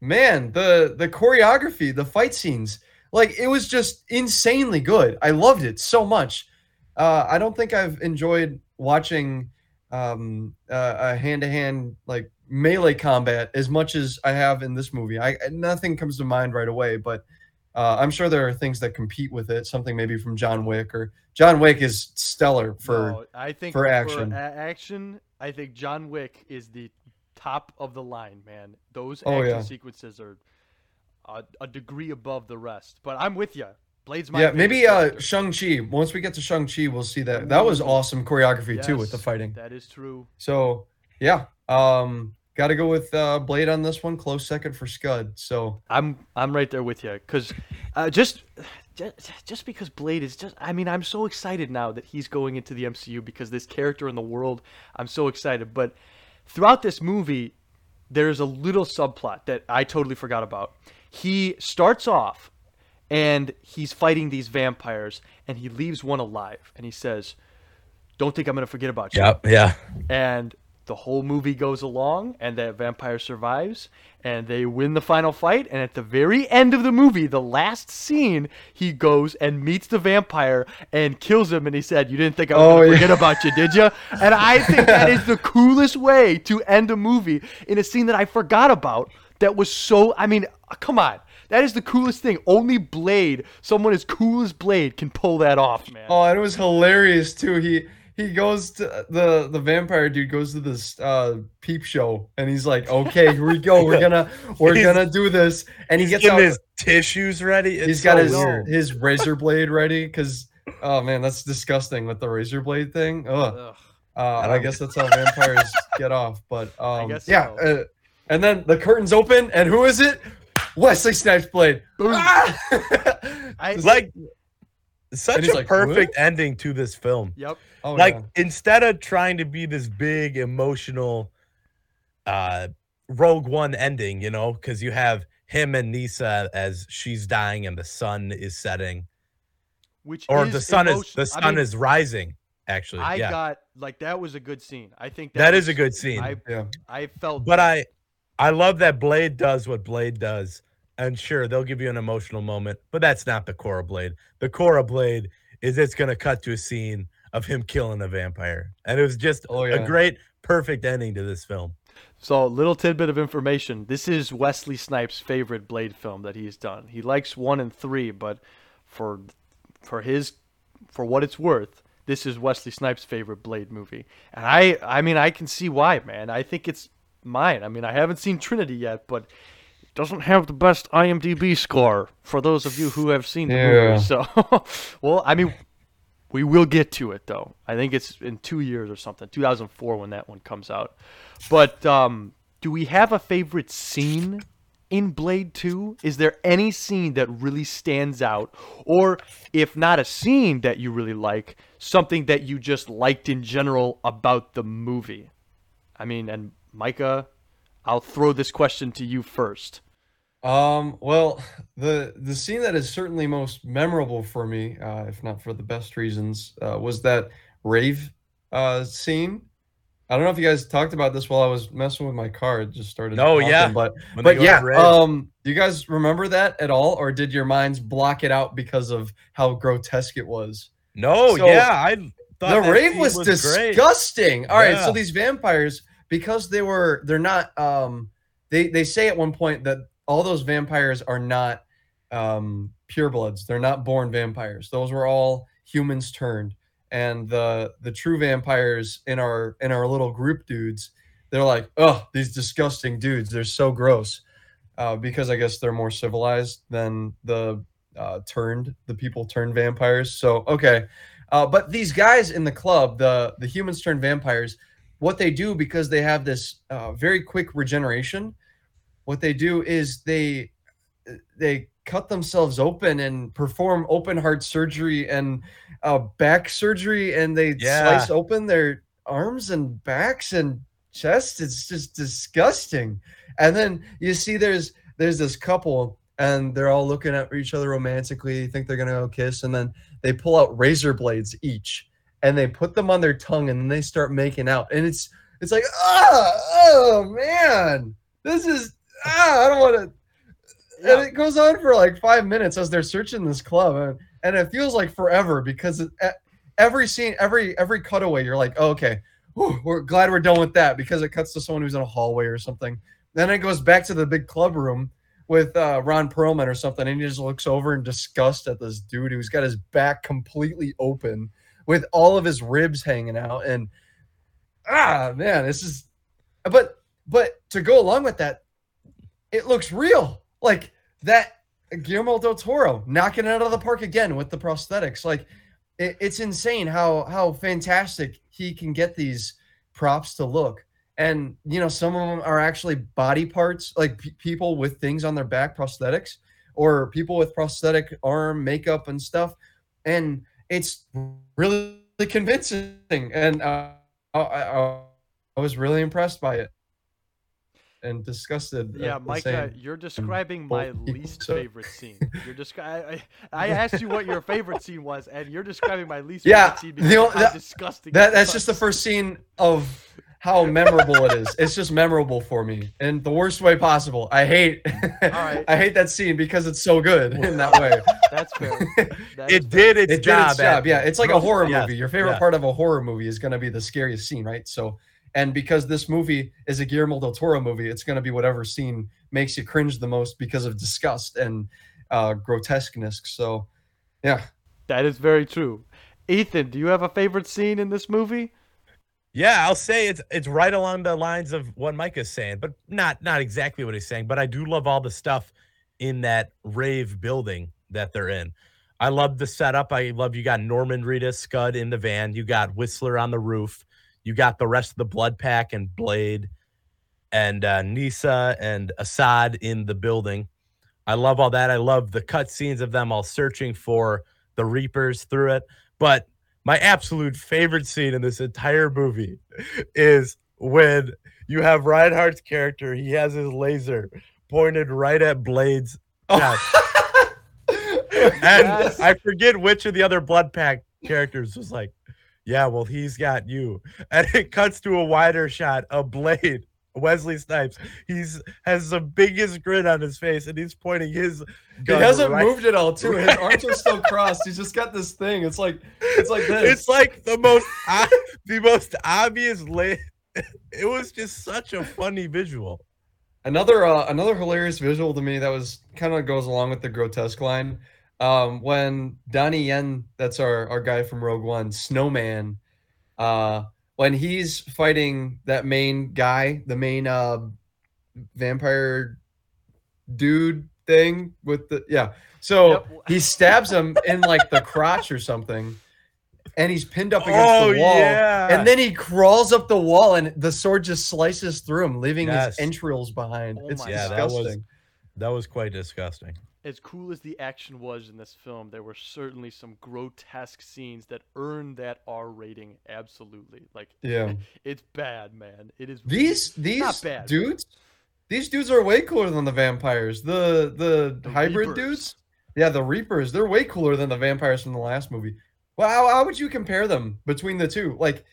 Man, the the choreography, the fight scenes, like it was just insanely good. I loved it so much. Uh, I don't think I've enjoyed watching um, uh, a hand to hand like melee combat as much as I have in this movie. I nothing comes to mind right away, but uh, I'm sure there are things that compete with it. Something maybe from John Wick or John Wick is stellar for. No, I think for action. a- action, I think John Wick is the top of the line, man. Those Oh, action yeah. sequences are a, a degree above the rest. But I'm with you. Blade's my yeah, maybe uh. Shang Chi. Once we get to Shang Chi, we'll see that. That was awesome choreography too with the fighting. That is true. So yeah, um, got to go with uh, Blade on this one. Close second for Scud. So I'm I'm right there with you because uh, just, just just because Blade is just I mean I'm so excited now that he's going into the MCU because this character in the world I'm so excited. But throughout this movie, there's a little subplot that I totally forgot about. He starts off and he's fighting these vampires and he leaves one alive and he says, "Don't think I'm gonna forget about you." yep. Yeah. and the whole movie goes along and that vampire survives and they win the final fight. And at the very end of the movie the last scene he goes and meets the vampire and kills him. And he said you didn't think i was Oh, going to yeah. forget about you did you (laughs) and i think that is the coolest way to end a movie in a scene that i forgot about that was so i mean uh, come on. That is the coolest thing. Only blade someone as cool as blade can pull that off man. Oh, and it was hilarious too. He he goes to the the vampire dude goes to this uh peep show and he's like, okay, here we go. We're (laughs) gonna we're He's- gonna do this. And he gets out. his tissues ready. It's he's got so his weird. his (laughs) razor blade ready because oh man, that's disgusting with the razor blade thing. Ugh. Ugh. Uh, I don't- guess that's how vampires (laughs) get off. But um, guess yeah, so. uh, and then the curtains open, and who is it? Wesley Snipes blade. Boom. Ah! I- like such a like, perfect ending to this film. yep oh, like yeah. instead of trying to be this big emotional uh rogue one ending you know because you have him and Nyssa as she's dying and the sun is setting which or is the sun is emotion- the I sun mean, is rising actually I yeah got like that was a good scene. I think that, that is was- a good scene I yeah. I felt but i i love that blade does what blade does and sure they'll give you an emotional moment but that's not the core of blade the core of blade is it's going to cut to a scene of him killing a vampire and it was just Oh, a great perfect ending to this film so little tidbit of information. This is Wesley Snipes' favorite Blade film that he's done. He likes one and three, but for for his for what it's worth, this is Wesley Snipes' favorite Blade movie. And I I mean I can see why, man. I think it's mine. I mean I haven't seen Trinity yet, but doesn't have the best IMDb score for those of you who have seen the Yeah. movie. So (laughs) well, I mean we will get to it though. I think it's in two years or something, 2004 when that one comes out. But um, do we have a favorite scene in Blade 2? Is there any scene that really stands out? Or if not a scene that you really like, something that you just liked in general about the movie? I mean, and Micah, I'll throw this question to you first. Um, well, the the scene that is certainly most memorable for me, uh, if not for the best reasons, uh, was that rave uh, scene. I don't know if you guys talked about this while I was messing with my car. It just started. Oh, talking, yeah. but When but yeah, um, do you guys remember that at all, or did your minds block it out because of how grotesque it was? no, so yeah, I thought the rave scene was, great. disgusting. All right, so these vampires, because they were, they're not. Um, they they say at one point that all those vampires are not um purebloods. They're not born vampires. Those were all humans turned. And the the true vampires in our in our little group dudes, they're like, oh, these disgusting dudes. They're so gross. Uh, because I guess they're more civilized than the uh, turned the people turned vampires. So okay, uh, but these guys in the club, the the humans turned vampires, what they do because they have this uh, very quick regeneration, what they do is they they cut themselves open and perform open heart surgery and uh, back surgery, and they Yeah. slice open their arms and backs and chests. It's just disgusting. And then you see there's there's this couple and they're all looking at each other romantically, think they're gonna go kiss, and then they pull out razor blades each and they put them on their tongue and then they start making out. And it's it's like, ah, oh man, this is ah, I don't want to. And it goes on for like five minutes as they're searching this club, and, and it feels like forever because it, every scene, every every cutaway, you're like, oh, okay, whew, we're glad we're done with that because it cuts to someone who's in a hallway or something. Then it goes back to the big club room with uh, Ron Perlman or something, and he just looks over in disgust at this dude who's got his back completely open with all of his ribs hanging out, and ah, man, this is. But but to go along with that, it looks real, like that Guillermo del Toro knocking it out of the park again with the prosthetics, like. It, it's insane how how fantastic he can get these props to look and you know some of them are actually body parts like p- people with things on their back prosthetics or people with prosthetic arm makeup and stuff and it's really convincing and uh, I, I, I was really impressed by it and disgusted Yeah, Micah, you're describing my least so- favorite scene. You're just I, asked you what your favorite scene was, and you're describing my least Yeah, favorite scene the because that- disgusting. that that's just the first scene of how memorable it is. It's just memorable for me in the worst way possible. I hate right. (laughs) I hate that scene because it's so good in that way. That's fair. (laughs) That is It did its it job. did its job. Yeah, it's like a horror Yes, movie. Your favorite yeah. part of a horror movie is going to be the scariest scene, right? So, and because this movie is a Guillermo del Toro movie, it's going to be whatever scene makes you cringe the most because of disgust and uh, grotesqueness. So, yeah. That is very true. Ethan, do you have a favorite scene in this movie? Yeah, I'll say it's it's right along the lines of what Mike is saying, but not not exactly what he's saying. But I do love all the stuff in that rave building that they're in. I love the setup. I love you got Norman Reedus Scud in the van. You got Whistler on the roof. You got the rest of the Blood Pack and Blade, and uh, Nyssa and Asad in the building. I love all that. I love the cut scenes of them all searching for the Reapers through it. But my absolute favorite scene in this entire movie is when you have Reinhardt's character. He has his laser pointed right at Blade's oh. chest. (laughs) and Yes. I forget which of the other Blood Pack characters was like, "Yeah, well, he's got you." And it cuts to a wider shot of Blade, Wesley Snipes. He's has the biggest grin on his face, and he's pointing his. He hasn't right- moved at all, too. His (laughs) arms are still crossed. He's just got this thing. It's like it's like this. It's like the most the most obvious. La- it was just such a funny visual. Another uh, another hilarious visual to me that was kind of goes along with the grotesque line. Um, when Donnie Yen, that's our our guy from Rogue One, Snowman, uh, when he's fighting that main guy, the main uh, vampire dude thing with the yeah. So Yep. he stabs him in like the crotch or something, and he's pinned up against Oh the wall. yeah, And then he crawls up the wall, and the sword just slices through him, leaving Yes. his entrails behind. Oh it's my Yeah, that was- That was quite disgusting. As cool as the action was in this film, there were certainly some grotesque scenes that earned that R rating. Absolutely, like Yeah. (laughs) it's bad, man. It is These these bad. dudes, these dudes are way cooler than the vampires. The the, The hybrid Reapers. dudes, yeah, the Reapers. They're way cooler than the vampires from the last movie. Well, how, how would you compare them between the two? Like,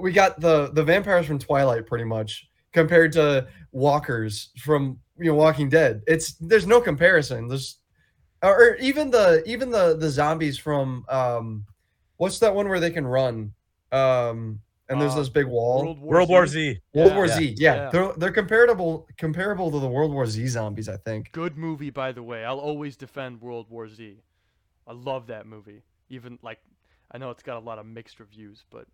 we got the the vampires from Twilight, pretty much, compared to walkers from you know Walking Dead. It's there's no comparison. There's or even the even the the zombies from um, what's that one where they can run? Um, and there's Uh, this big wall. World War, World War Z. Z. World Yeah. War Z, yeah, Yeah. they're they're comparable comparable to the World War Z zombies, I think. Good movie, by the way. I'll always defend World War Z. I love that movie. Even like, I know it's got a lot of mixed reviews, but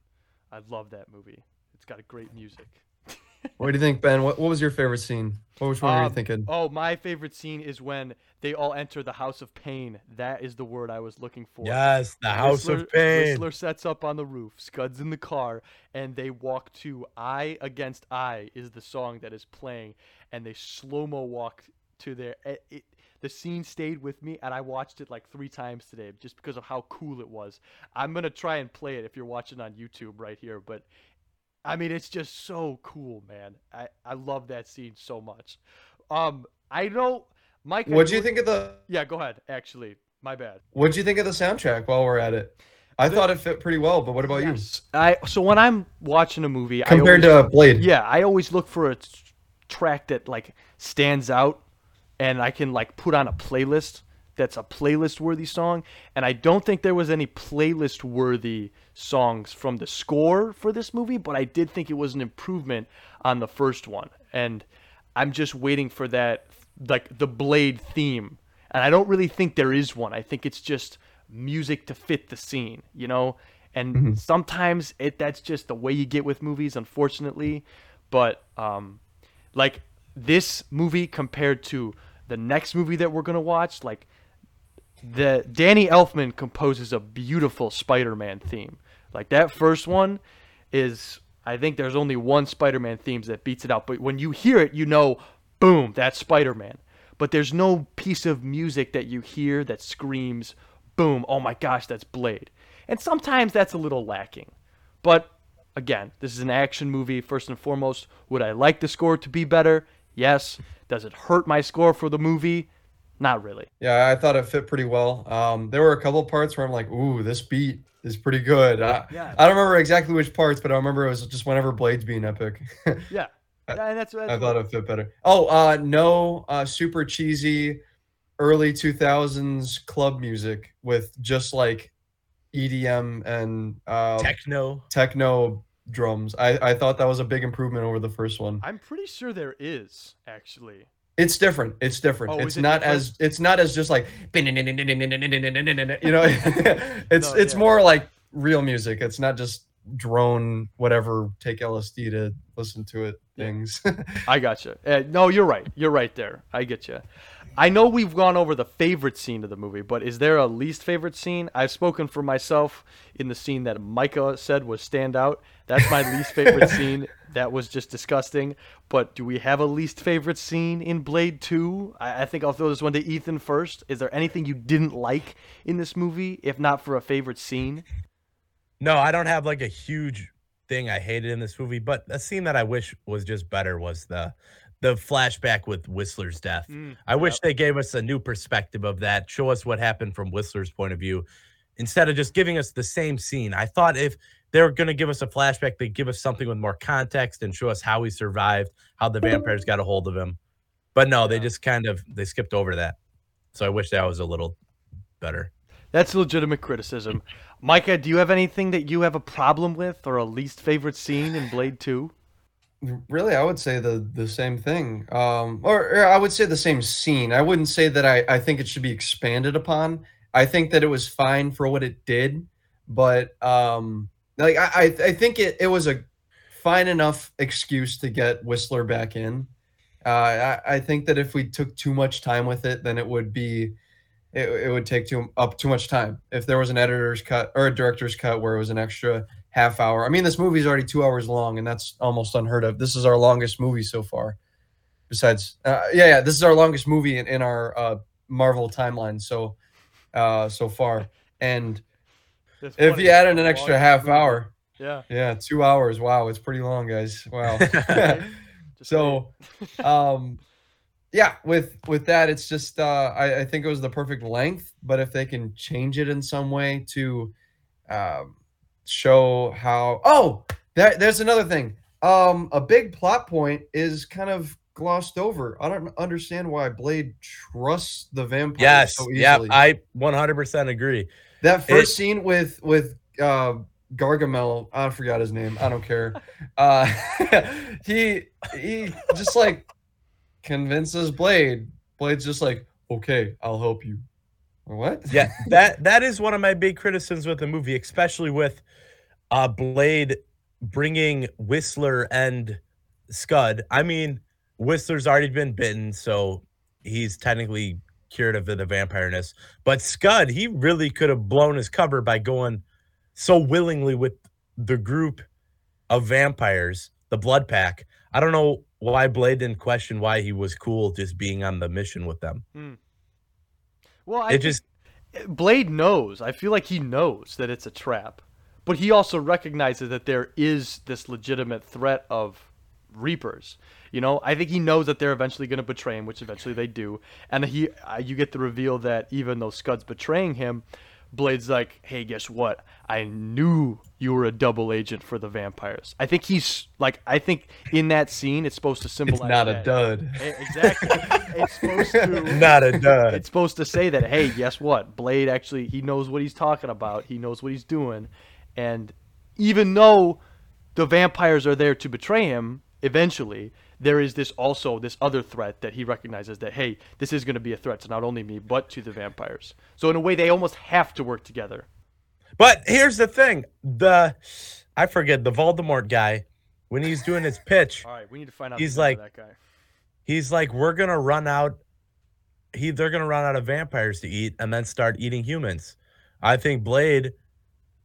I love that movie. It's got a great music. What do you think, Ben? What, what was your favorite scene? What which one were you Um, thinking? Oh, my favorite scene is when they all enter the House of Pain. That is the word I was looking for. Yes, the House Whistler, of Pain. Whistler sets up on the roof, Scud's in the car, and they walk to "I Against I" is the song that is playing, and they slow mo walk to their. It, it, the scene stayed with me, and I watched it like three times today just because of how cool it was. I'm gonna try and play it if you're watching on YouTube right here, but I mean it's just so cool, man. I I love that scene so much. Um, I know, Mike. What do you think of the Yeah, go ahead. Actually, my bad. What do you think of the soundtrack? While we're at it, I The- thought it fit pretty well. But what about Yes. I so when I'm watching a movie, compared I always, to Blade? yeah, I always look for a track that like stands out, and I can like put on a playlist that's a playlist worthy song. And I don't think there was any playlist worthy songs from the score for this movie, but I did think it was an improvement on the first one. And I'm just waiting for that like the Blade theme. And I don't really think there is one. I think it's just music to fit the scene, you know? And sometimes it that's just the way you get with movies, unfortunately. But um like this movie compared to the next movie that we're gonna watch, like the Danny Elfman composes a beautiful Spider-Man theme. Like that first one is I think there's only one Spider-Man themes that beats it out, but when you hear it, you know, boom, that's Spider-Man. But there's no piece of music that you hear that screams, boom, oh my gosh, that's Blade. And sometimes that's a little lacking. But again, this is an action movie first and foremost. Would I like the score to be better? Yes. Does it hurt my score for the movie? Not really. Yeah, I thought it fit pretty well. Um, there were a couple parts where I'm like, "Ooh, this beat is pretty good." I, Yeah. I don't remember exactly which parts, but I remember it was just whenever Blade's being epic. (laughs) Yeah. I- Yeah, and that's, that's I thought it fit better. Oh, uh, no, uh, super cheesy, early 2000s club music with just like EDM and uh, Techno. techno drums. I, I thought that was a big improvement over the first one. I'm pretty sure there is actually. It's different. It's different. Oh, it's it not different? as it's not as just like (laughs) you know. (laughs) it's No, it's yeah. more like real music. It's not just drone whatever take LSD to listen to it things. (laughs) I gotcha. Uh, no, you're right. You're right there. I get you. I know we've gone over the favorite scene of the movie, but is there a least favorite scene? I've spoken for myself in the scene that Micah said was stand out. That's my least favorite (laughs) scene. That was just disgusting. But do we have a least favorite scene in Blade 2? I, I think I'll throw this one to Ethan first. Is there anything you didn't like in this movie, if not for a favorite scene? No, I don't have like a huge thing I hated in this movie, but a scene that I wish was just better was the the flashback with Whistler's death. Mm, I wish they gave us a new perspective of that, show us what happened from Whistler's point of view, instead of just giving us the same scene. I thought if they were going to give us a flashback, they'd give us something with more context and show us how he survived, how the vampires got a hold of him. But no, they just kind of they skipped over that. So I wish that was a little better. That's legitimate criticism. (laughs) Micah, do you have anything that you have a problem with or a least favorite scene in Blade 2? Really, I would say the the same thing. Um, or, or I would say the same scene. I wouldn't say that I, I think it should be expanded upon. I think that it was fine for what it did, but um, like I, I think it, it was a fine enough excuse to get Whistler back in. Uh, I, I think that if we took too much time with it, then it would be it, it would take too up too much time. If there was an editor's cut or a director's cut where it was an extra half hour. I mean, this movie's already two hours long, and that's almost unheard of. This is our longest movie so far. besides, uh, yeah, yeah, this is our longest movie in, in our uh, Marvel timeline so uh, so far. And if you add in an extra half movie. hour, Yeah. yeah, two hours. Wow, it's pretty long, guys. Wow. (laughs) (laughs) So um yeah with with that it's just uh I, I think it was the perfect length but if they can change it in some way to um show how oh that there's another thing um a big plot point is kind of glossed over i don't understand why blade trusts the vampire Yes. so yeah. I 100% agree. that first It- scene with with uh, Gargamel, I forgot his name. I don't care. (laughs) Uh, (laughs) he he just like convinces Blade. Blade's just like, okay, I'll help you. What? Yeah, (laughs) that that is one of my big criticisms with the movie, especially with uh Blade bringing Whistler and Scud. I mean, Whistler's already been bitten, so he's technically cured of the, the vampireness. But Scud, he really could have blown his cover by going so willingly with the group of vampires, the Blood Pack. I don't know why Blade didn't question why he was cool just being on the mission with them. Well, I It just Blade knows. I feel like he knows that it's a trap, but he also recognizes that there is this legitimate threat of Reapers. You know, I think he knows that they're eventually going to betray him, which eventually they do. And he, uh, you get the reveal that even though Scud's betraying him, Blade's like, "Hey, guess what? I knew you were a double agent for the vampires." I think he's like, I think in that scene, it's supposed to symbolize It's not a dud. (laughs) Exactly. it's supposed to (laughs) not a dud. it's supposed to say that hey guess what blade actually he knows what he's talking about he knows what he's doing and even though the vampires are there to betray him eventually there is this also this other threat that he recognizes that hey this is going to be a threat to not only me but to the vampires so in a way they almost have to work together But here's the thing: the I forget the Voldemort guy when he's doing his pitch, (laughs) all right we need to find out He's the name of like- that guy he's like, "We're gonna run out. He they're gonna run out of vampires to eat, and then start eating humans." I think Blade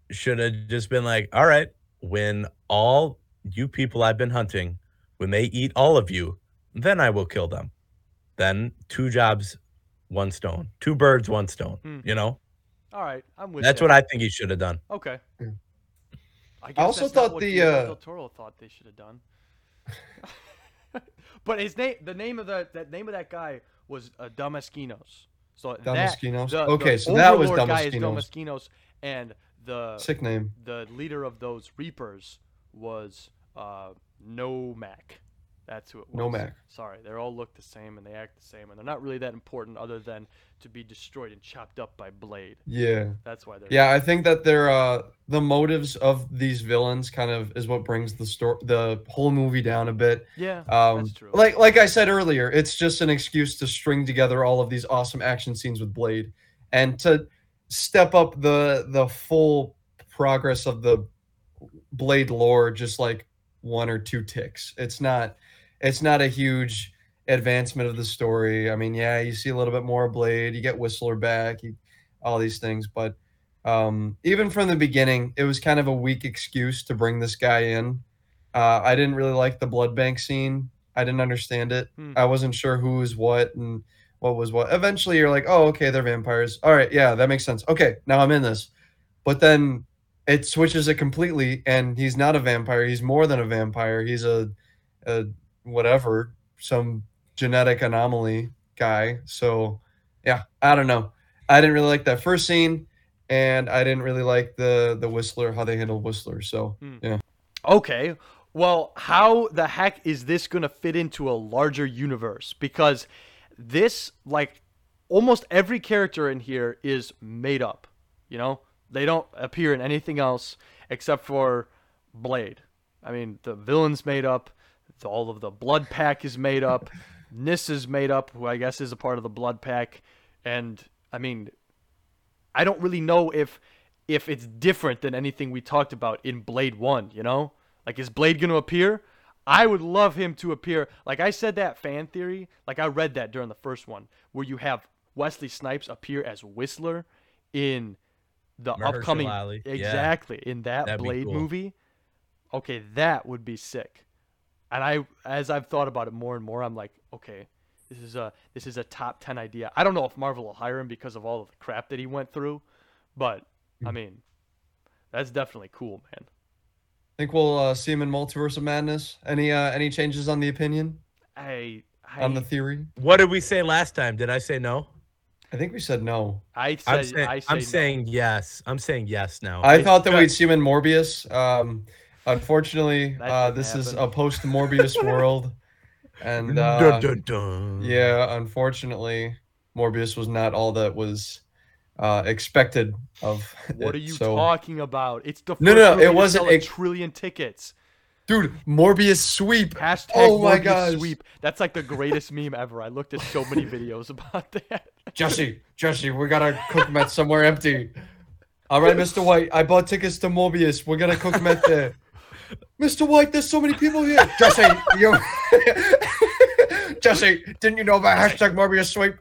should have just been like, "All right, when all you people I've been hunting, when they eat all of you, then I will kill them. Then two jobs, one stone, two birds, one stone. Hmm. You know, all right i'm with that's you. what I think he should have done. okay Yeah. I, guess also that's not thought what the, Guillermo uh, del Toro thought they should have done. (laughs) but his name, the name of the that name of that guy was uh, Damaskinos. So that- Damaskinos? the- Okay, the so that was Overlord guy is Damaskinos. Damaskinos, and the Sick name. the leader of those Reapers was uh, Nomak. That's who it was. Nomak. Sorry, they all look the same and they act the same, and they're not really that important other than to be destroyed and chopped up by Blade. Yeah. That's why they're Yeah, I think that they're uh the motives of these villains kind of is what brings the story the whole movie down a bit. yeah. Um that's true. like like I said earlier, it's just an excuse to string together all of these awesome action scenes with Blade and to step up the the full progress of the Blade lore just like one or two ticks. It's not it's not a huge advancement of the story. I mean, yeah, you see a little bit more Blade, you get Whistler back, you, all these things, but um, even from the beginning, it was kind of a weak excuse to bring this guy in. Uh, I didn't really like the blood bank scene. I didn't understand it. Hmm. I wasn't sure who was what and what was what. Eventually, you're like, oh, okay, they're vampires. All right, yeah, that makes sense. Okay, now I'm in this. But then it switches it completely, and he's not a vampire. He's more than a vampire. He's a, a whatever, some genetic anomaly guy. So, yeah, I don't know. I didn't really like that first scene, and I didn't really like the the Whistler how they handled Whistler. So, hmm. yeah. Okay. Well, how the heck is this going to fit into a larger universe? Because this, like, almost every character in here is made up. You know, they don't appear in anything else except for Blade. I mean, the villain's made up. All of the Blood Pack is made up. (laughs) Nis is made up, who I guess is a part of the Blood Pack. And I mean, I don't really know if if it's different than anything we talked about in Blade 1, you know? Like is Blade going to appear? I would love him to appear. Like I said that fan theory, like I read that during the first one where you have Wesley Snipes appear as Whistler in the Mahershala upcoming Ali, yeah. exactly in that That'd Blade cool. movie. Okay, that would be sick. And I, as I've thought about it more and more, I'm like, okay, this is a this is a top ten idea. I don't know if Marvel will hire him because of all of the crap that he went through, but Hmm. I mean, that's definitely cool, man. Think we'll uh, see him in Multiverse of Madness? Any uh, any changes on the opinion I, I, on the theory? What did we say last time? Did I say no? I think we said no. I say, I'm, saying, I say I'm no. saying yes. I'm saying yes now. I It's thought that we'd see him in Morbius. Um, unfortunately, uh, didn't this is a post Morbius (laughs) world, and uh, dun, dun. yeah, unfortunately, Morbius was not all that was uh, expected of. What it, are you so- talking about? It's the first No, no, movie it wasn't a a- trillion tickets. Dude? Morbius sweep. Hashtag Oh my Morbius gosh. sweep. That's like the greatest meme ever. I looked at so many videos (laughs) about that. Jesse, Jesse, we gotta cook at somewhere empty. All right, Mr. White, I bought tickets to Morbius. We're gonna cook at there. (laughs) Mr. White, there's so many people here. Jesse, you. (laughs) Jesse, didn't you know about hashtag Morbius sweep?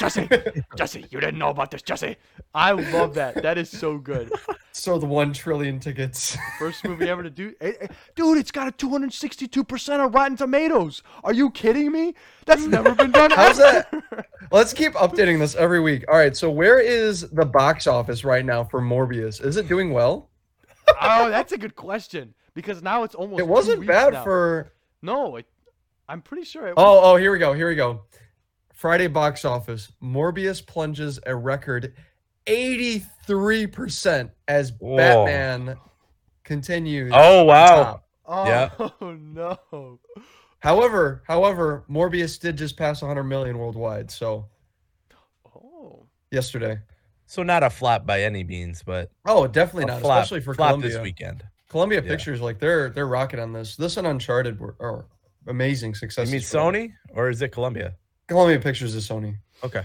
Jesse, (laughs) Jesse, you didn't know about this, Jesse. I love that. That is so good. So the one trillion tickets. First movie ever to do. eh, eh, Dude, it's got a 262% of Rotten Tomatoes. Are you kidding me? That's never been done. (laughs) How's ever. Let's keep updating this every week. All right, so where is the box office right now for Morbius? Is it doing well? oh, that's a good question. Because now it's almost. It wasn't bad now. for. No, it, I'm pretty sure. It Oh, oh, here we go. Here we go. Friday box office. Morbius plunges a record 83% as Whoa. Batman continues. Oh wow. Oh Yeah. (laughs) no. However, however, Morbius did just pass 100 million worldwide. So Oh. yesterday. So not a flop by any means, but Oh, definitely a not, flop, especially for flop Columbia. this weekend. Columbia Yeah. Pictures, like they're they're rocking on this. This and Uncharted were are amazing success. You mean for them. Sony or is it Columbia? Columbia Pictures is Sony. Okay.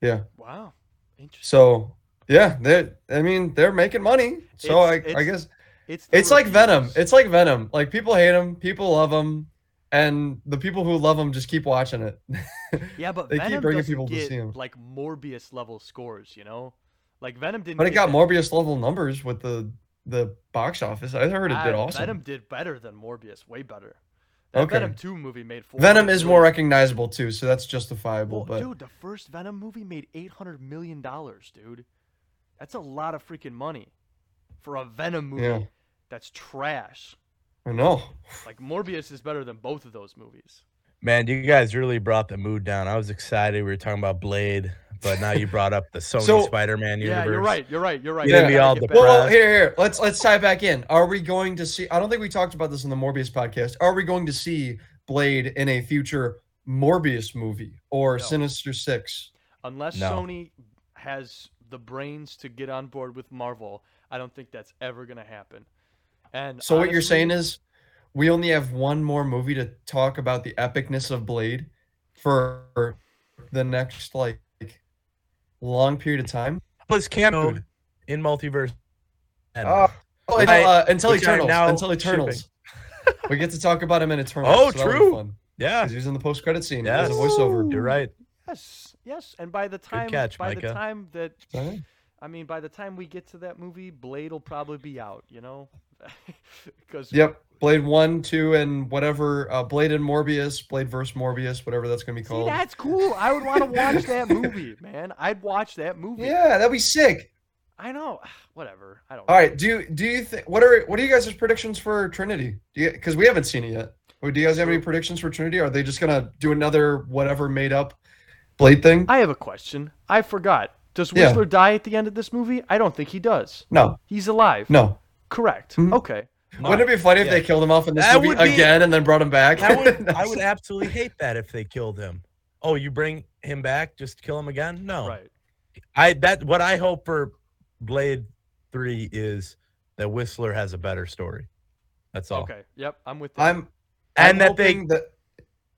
Yeah. Wow. Interesting. So yeah, they I mean they're making money. So I It's- I guess It's the it's like Venom. It's like Venom. Like people hate him, people love him, and the people who love him just keep watching it. (laughs) yeah, but they keep bringing doesn't people to see see 'em. like Morbius level scores. You know, like Venom didn't. but it got that- Morbius level numbers with the the box office. I heard it did Ah, awesome. Venom did better than Morbius. Way better. That Okay. Venom 2 movie made four. Venom is more recognizable too, so that's justifiable. Well, but dude, the first Venom movie made eight hundred million dollars, dude. That's a lot of freaking money for a Venom movie Yeah. that's trash. I know. Like Morbius is better than both of those movies. Man, you guys really brought the mood down. I was excited. We were talking about Blade, but now you brought up the (laughs) Sony So- Spider-Man universe. Yeah, you're right. You're right. You're right. You're We gonna be all get back- Well, well, Brad. here, here. Let's let's tie back in. Are we going to see? I don't think we talked about this in the Morbius podcast. Are we going to see Blade in a future Morbius movie or No. Sinister Six? Unless No. Sony has the brains to get on board with Marvel, I don't think that's ever gonna happen. And So what you're honestly, saying is, we only have one more movie to talk about the epicness of Blade for the next like long period of time. was cameoed in multiverse. And Oh, I- uh, until I'm Eternals. now Until Eternals. (laughs) we get to talk about him in Eternals. Oh, so true. fun, yeah, 'cause he was in the post credit scene as a voiceover. you're right. Yes, yes. And by the time, catch, by the time that Alright. I mean, by the time we get to that movie, Blade will probably be out. You know, (laughs) because Yep. Blade one, two, and whatever. Uh, Blade and Morbius, Blade versus Morbius, whatever that's gonna be called. See, that's cool. I would want to watch that (laughs) movie, man. I'd watch that movie. Yeah, that'd be sick. I know. (sighs) Whatever. I don't. All right. Do you do you think what are what are you guys' predictions for Trinity? Do because we haven't seen it yet. Or do you guys have any predictions for Trinity? Are they just gonna do another whatever made up Blade thing? I have a question. I forgot. Does Yeah. Whistler die at the end of this movie? I don't think he does. No, He's alive. no. Correct. Mhm. Okay. Wouldn't it be funny if they killed him off in this That movie would be- again and then brought him back? I would, I (laughs) would absolutely hate that if they killed him. Oh, you bring him back just kill him again? No. Right. I that what I hope for Blade Three is that Whistler has a better story. That's all. Okay. Yep. I'm with that. I'm And I'm that they- that.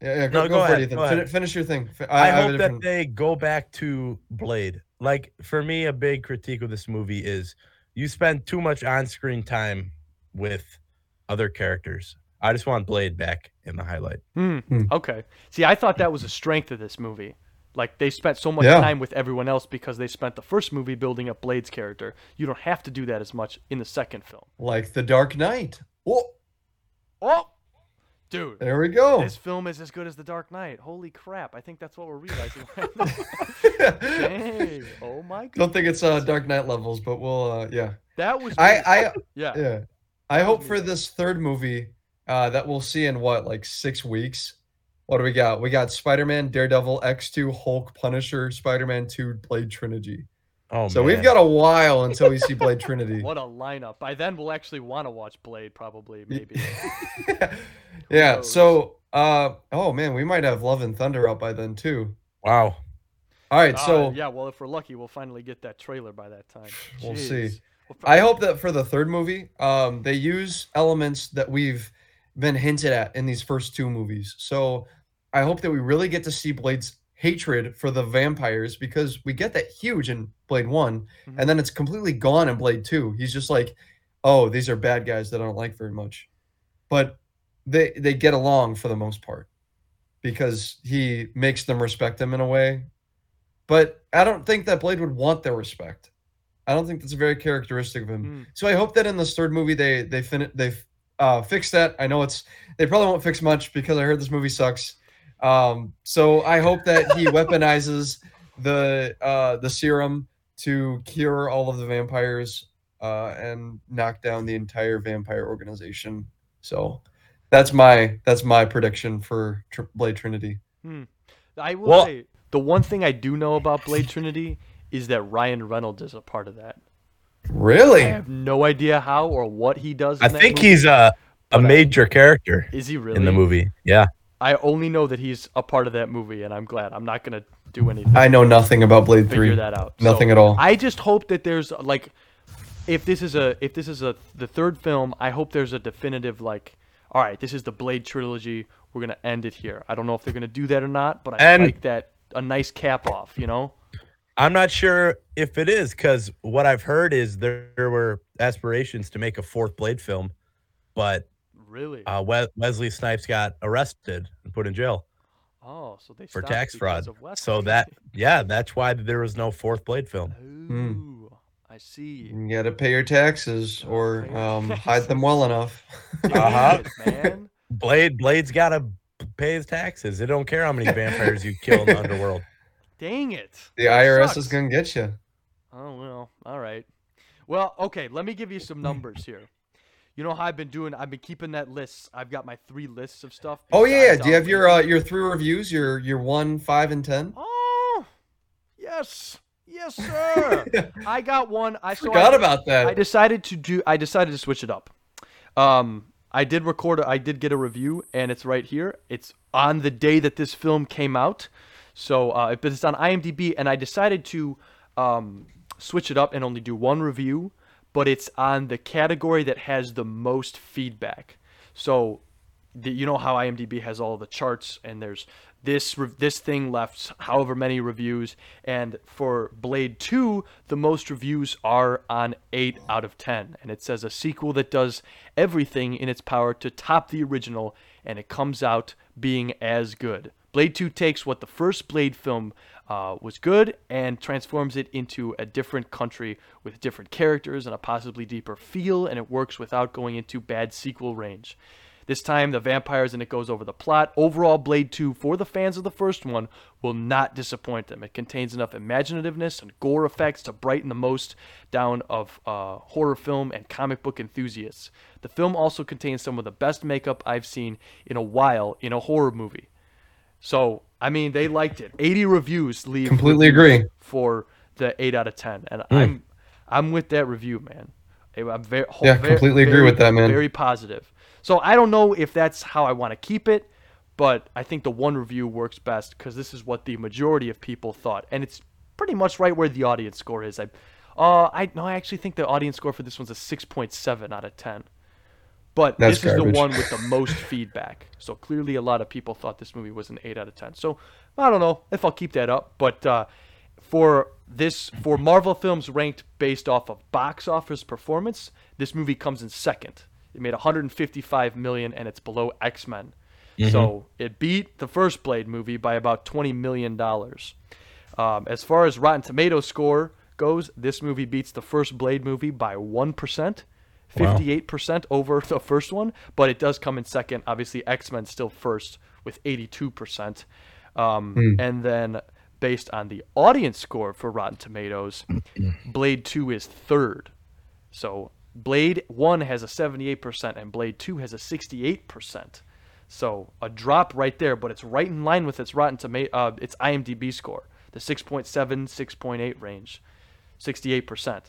Yeah, yeah, go, No, go, go for ahead, it, Ethan. go Fin- ahead. finish your thing. Fi- I, have a hope that they go back to Blade. Like for me, a big critique of this movie is you spend too much on-screen time with other characters. I just want Blade back in the highlight. Hmm. Hmm. Okay. See, I thought that was a strength of this movie. Like they spent so much Yeah. time with everyone else because they spent the first movie building up Blade's character. You don't have to do that as much in the second film. like the Dark Knight. Oh, Oh, Dude, There we go. this film is as good as The Dark Knight. Holy crap! I think that's what we're realizing. (laughs) (laughs) Dang! Oh my god! Don't think it's uh, Dark Knight levels, but we'll uh, yeah. That was I. I yeah. yeah. I hope for this third movie uh, that we'll see in what like six weeks. What do we got? We got Spider-Man, Daredevil, X2, Hulk, Punisher, Spider-Man 2, Blade Trinity. Oh, so we've got a while until we see Blade Trinity. (laughs) What a lineup! By then, we'll actually want to watch Blade, probably, (laughs) maybe. yeah. knows? So, uh, oh man, we might have Love and Thunder out by then too. wow. All right. Uh, So yeah, well, if we're lucky, we'll finally get that trailer by that time. We'll see. I hope that for the third movie, um, they use elements that we've been hinted at in these first two movies. So I hope that we really get to see Blade's hatred for the vampires because we get that huge in Blade One, Mhm. and then it's completely gone in Blade Two. He's just like, oh, these are bad guys that I don't like very much, but they they get along for the most part because he makes them respect him in a way. But I don't think that Blade would want their respect. I don't think that's very characteristic of him. Mm. So I hope that in this third movie they they fin they uh, fix that. I know it's they probably won't fix much because I heard this movie sucks. Um, so I hope that he (laughs) weaponizes the uh, the serum to cure all of the vampires uh, and knock down the entire vampire organization. So that's my that's my prediction for Tr- Blade Trinity. I will Well- say the one thing I do know about Blade Trinity is that Ryan Reynolds is a part of that. Really? I have no idea how or what he does. I that think movie. he's a a But I- major character Is he really in the movie. Yeah. I only know that he's a part of that movie, and I'm glad. I'm not gonna do anything. I know nothing about Blade figure Three. that out. Nothing So, at all. I just hope that there's like, if this is a if this is a the third film, I hope there's a definitive like, all right, this is the Blade trilogy. We're gonna end it here. I don't know if they're gonna do that or not, but I And- like that a nice cap off. You know? I'm not sure if it is because what I've heard is there, there were aspirations to make a fourth Blade film, but Really? uh, we- Wesley Snipes got arrested and put in jail oh, so they for tax fraud. of So that yeah, that's why there was no fourth Blade film. Ooh, I see. You gotta pay your taxes or Okay. um, hide them well enough. Dang (laughs) it, man. Blade Blade's got to pay his taxes. It don't care how many vampires you kill in the (laughs) underworld. Dang it. The That IRS sucks. is gonna get you. Oh well, all right. Well, okay. Let me give you some numbers here. You know how I've been doing? I've been keeping that list. I've got my three lists of stuff. Oh yeah, do you have your uh, your three reviews? Your your one, five, and ten? Oh, yes, yes, sir. (laughs) I got one. I so Forgot I, about that. I decided to do. I decided to switch it up. Um, I did record. A, I did get a review, and it's right here. It's on the day that this film came out, so uh, but it's on IMDb, and I decided to um, switch it up and only do one review, but it's on the category that has the most feedback. So the, you know how IMDb has all the charts and there's this this thing left however many reviews and for Blade 2 the most reviews are on 8 out of 10 and it says a sequel that does everything in its power to top the original and it comes out being as good. Blade 2 takes what the first Blade film uh, was good and transforms it into a different country with different characters and a possibly deeper feel, and it works without going into bad sequel range. This time, the vampires and it goes over the plot. Overall, Blade 2, for the fans of the first one, will not disappoint them. It contains enough imaginativeness and gore effects to brighten the most down of uh, horror film and comic book enthusiasts. The film also contains some of the best makeup I've seen in a while in a horror movie. So, I mean, they liked it. 80 reviews leave Completely reviews agree. for the 8 out of 10. And I'm I'm with that review, man. I'm very Yeah, completely agree with that, man. Very positive. So, I don't know if that's how I want to keep it, but I think the one review works best cuz this is what the majority of people thought. And it's pretty much right where the audience score is. I uh I no, I actually think the audience score for this one's a 6.7 out of 10. But That's this is garbage. the one with the most (laughs) feedback. So clearly, a lot of people thought this movie was an 8 out of 10. So I don't know if I'll keep that up. But uh, for this, for Marvel films ranked based off of box office performance, this movie comes in second. It made 155 million, and it's below X Men. So it beat the first Blade movie by about 20 million dollars. Um, as far as Rotten Tomatoes score goes, this movie beats the first Blade movie by 1%. Wow. 58% over the first one, but it does come in second. Obviously, X Men still first with 82%. Um, Hmm. And then, based on the audience score for Rotten Tomatoes, (clears throat) Blade 2 is third. So Blade 1 has a 78% and Blade 2 has a 68%. So a drop right there, but it's right in line with its Rotten Tomato, uh, its IMDb score, the 6.7, 6.8 range, 68%.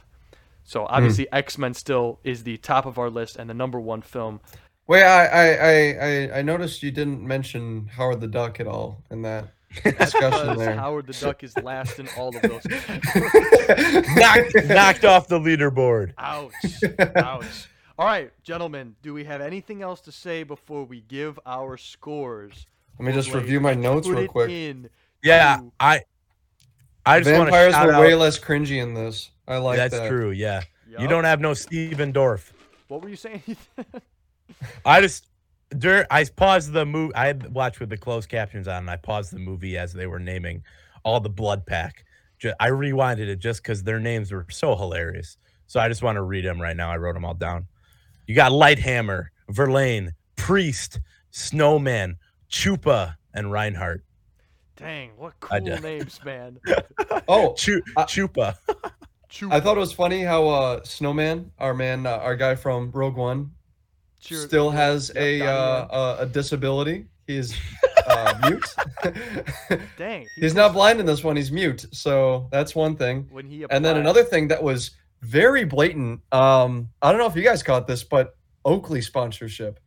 So obviously hmm. X Men still is the top of our list and the number one film. Wait, I, I, I, I, I noticed you didn't mention Howard the Duck at all in that discussion Because there. Howard the Duck is last in all of those. (laughs) knocked, knocked off the leaderboard. Ouch. Ouch. All right, gentlemen, do we have anything else to say before we give our scores? Let me just Blade review my notes put real quick. Yeah, to- I I just want to Vampires were out. way less cringy in this. I like that. That's that. true. Yeah, you don't have no Stephen Dorff. What were you saying? (laughs) I just dur I paused the movie. I had watched with the closed captions on, and I paused the movie as they were naming all the blood pack. Ju- I rewinded it just because their names were so hilarious. So I just want to read them right now. I wrote them all down. You got Lighthammer, Verlaine, Priest, Snowman, Chupa, and Reinhardt. Dang, what I cool did. names, man. (laughs) Oh, Chu- I- Chupa. (laughs) I thought it was funny how uh, Snowman, our man, uh, our guy from Rogue One, still has Yep, a uh, a, disability. He's (laughs) uh, mute. (laughs) Dang. he he's not blind in this one. He's mute. So that's one thing. When he And then another thing that was very blatant. Um, I don't know if you guys caught this, but Oakley sponsorship.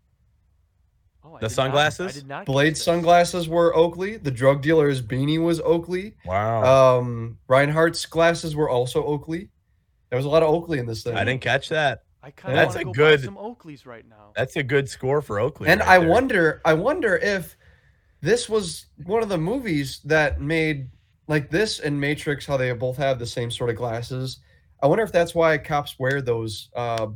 I The did not- I sunglasses? did not. Blade sunglasses were Oakley. The drug dealer's beanie was Oakley. Wow. Um, Reinhardt's glasses were also Oakley. There was a lot of Oakley in this thing. I didn't catch that. I kind That's of a want to go good- buy some Oakleys right now. That's a good score for Oakley. And right I there. wonder, I wonder if this was one of the movies that made like this and Matrix, how they both have the same sort of glasses. I wonder if that's why cops wear those uh,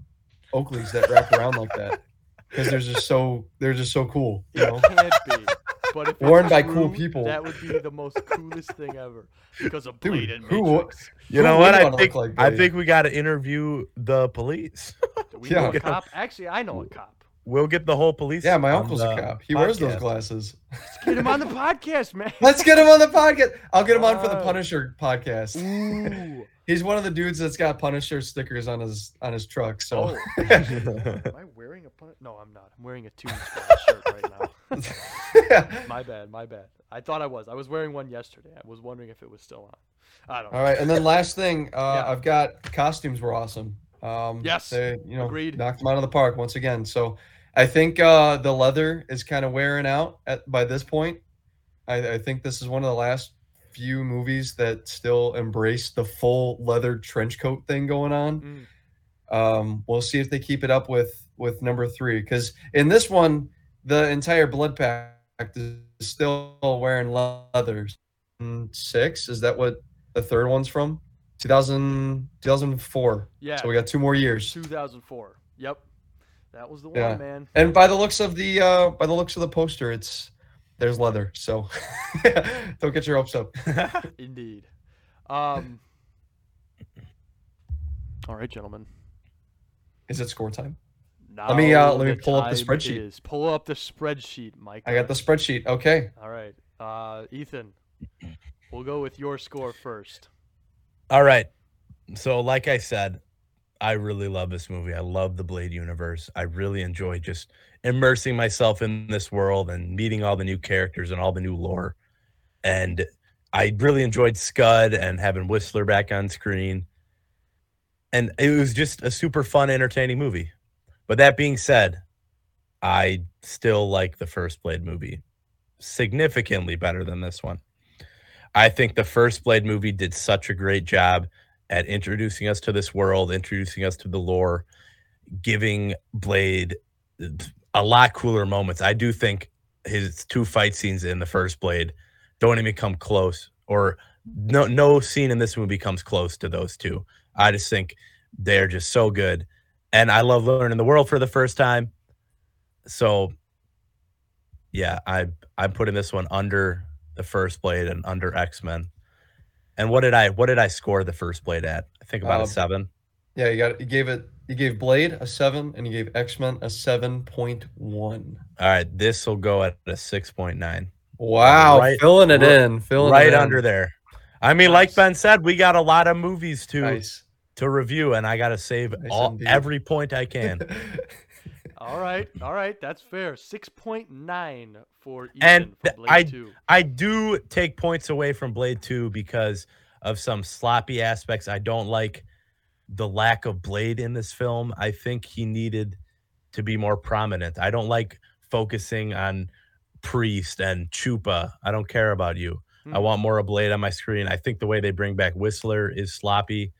Oakleys that wrap around like that (laughs) because they're just so they're just so cool. You know? Can't be. But if Worn it's by cool people. that would be the most coolest thing ever. Because of Dude, and who- Matrix. You Who know what? I think like I think we got to interview the police. Do we (laughs) Yeah. know a cop? Actually, I know a cop. we'll get the whole police. Yeah, my uncle's a cop. He wears those podcast. glasses. Get him on the podcast, man. (laughs) Let's get him on the podcast. I'll get him on for the Punisher podcast. Ooh. (laughs) He's one of the dudes that's got Punisher stickers on his on his truck. So Oh. Am I wearing a pun? No, I'm not. I'm wearing a Tune Squad (laughs) shirt right now. (laughs) My bad, my bad. I thought I was. I was wearing one yesterday. I was wondering if it was still on. I don't know. All right, and then last thing, uh, Yeah. I've got costumes were awesome. Um, Yes, they, you know, agreed. knocked them out of the park once again. So I think uh, the leather is kind of wearing out at by this point. I, I think this is one of the last few movies that still embrace the full leather trench coat thing going on. Mm. Um, we'll see if they keep it up with with number three because in this one, the entire blood pack is still wearing leathers. Six is that what the third one's from? 2000, 2004. Yeah. So we got two more years. 2004. Yep. That was the one, Yeah. man. And by the looks of the uh, by the looks of the poster, it's there's leather. So (laughs) don't get your hopes up. (laughs) Indeed. Um. All right, gentlemen. Is it score time? Now me, uh, let me pull up the spreadsheet. is- Pull up the spreadsheet, Mike. I got the spreadsheet. Okay. All right. Uh, Ethan, we'll go with your score first. All right. So, like I said, I really love this movie. I love the Blade universe. I really enjoy just immersing myself in this world and meeting all the new characters and all the new lore. And I really enjoyed Scud and having Whistler back on screen. And it was just a super fun, entertaining movie. But that being said, I still like the first Blade movie significantly better than this one. I think the first Blade movie did such a great job at introducing us to this world, introducing us to the lore, giving Blade a lot cooler moments. I do think his two fight scenes in the first Blade don't even come close, or no no scene in this movie comes close to those two. I just think they're just so good, and I love learning the world for the first time. So, yeah, I I'm putting this one under the first Blade and under X Men. And what did I what did I score the first Blade at? I think about Uh, a seven. Yeah, you got. You gave it. You gave Blade a seven, and you gave X Men a seven point one. All right, this will go at a six point nine. Wow, Right- filling it right- in, filling right it in. under there. I mean, like Ben said, we got a lot of movies to Nice. To review, and I got to save Nice all indeed. every point I can. (laughs) All right, all right, that's fair. Six point nine for Ethan And I- Two. I do take points away from Blade 2 because of some sloppy aspects. I don't like the lack of Blade in this film. I think he needed to be more prominent. I don't like focusing on Priest and Chupa. I don't care about you. I Hmm. want more of Blade on my screen. I think the way they bring back Whistler is sloppy.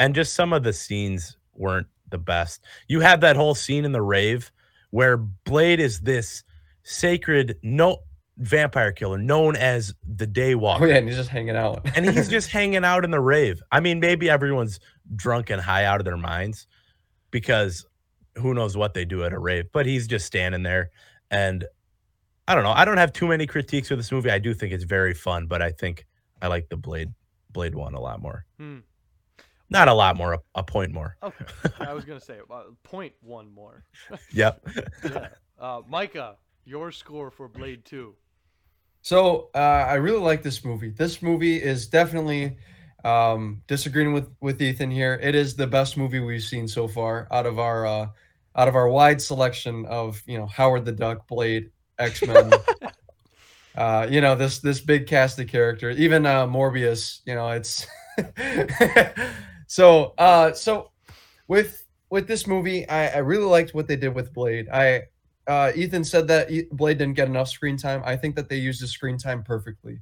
And just some of the scenes weren't the best. You have that whole scene in the rave where Blade is this sacred no vampire killer known as the Daywalker. Oh yeah, and he's just hanging out. (laughs) and he's just hanging out in the rave. I mean, maybe everyone's drunk and high out of their minds because who knows what they do at a rave, but he's just standing there. And I don't know. I don't have too many critiques of this movie. I do think it's very fun, but I think I like the Blade Blade one a lot more. Hmm. Not a lot more, a, a point more. Okay, (laughs) I was gonna say uh, point one more. (laughs) Yep. Yeah. Uh, Micah, your score for Blade Two. So uh, I really like this movie. This movie is definitely um, disagreeing with with Ethan here. It is the best movie we've seen so far out of our uh, out of our wide selection of you know Howard the Duck, Blade, X Men. (laughs) uh, you know this this big cast of characters, even uh, Morbius. You know it's so uh, so with with this movie, I, I really liked what they did with Blade. I uh, Ethan said that Blade didn't get enough screen time. I think that they used his screen time perfectly.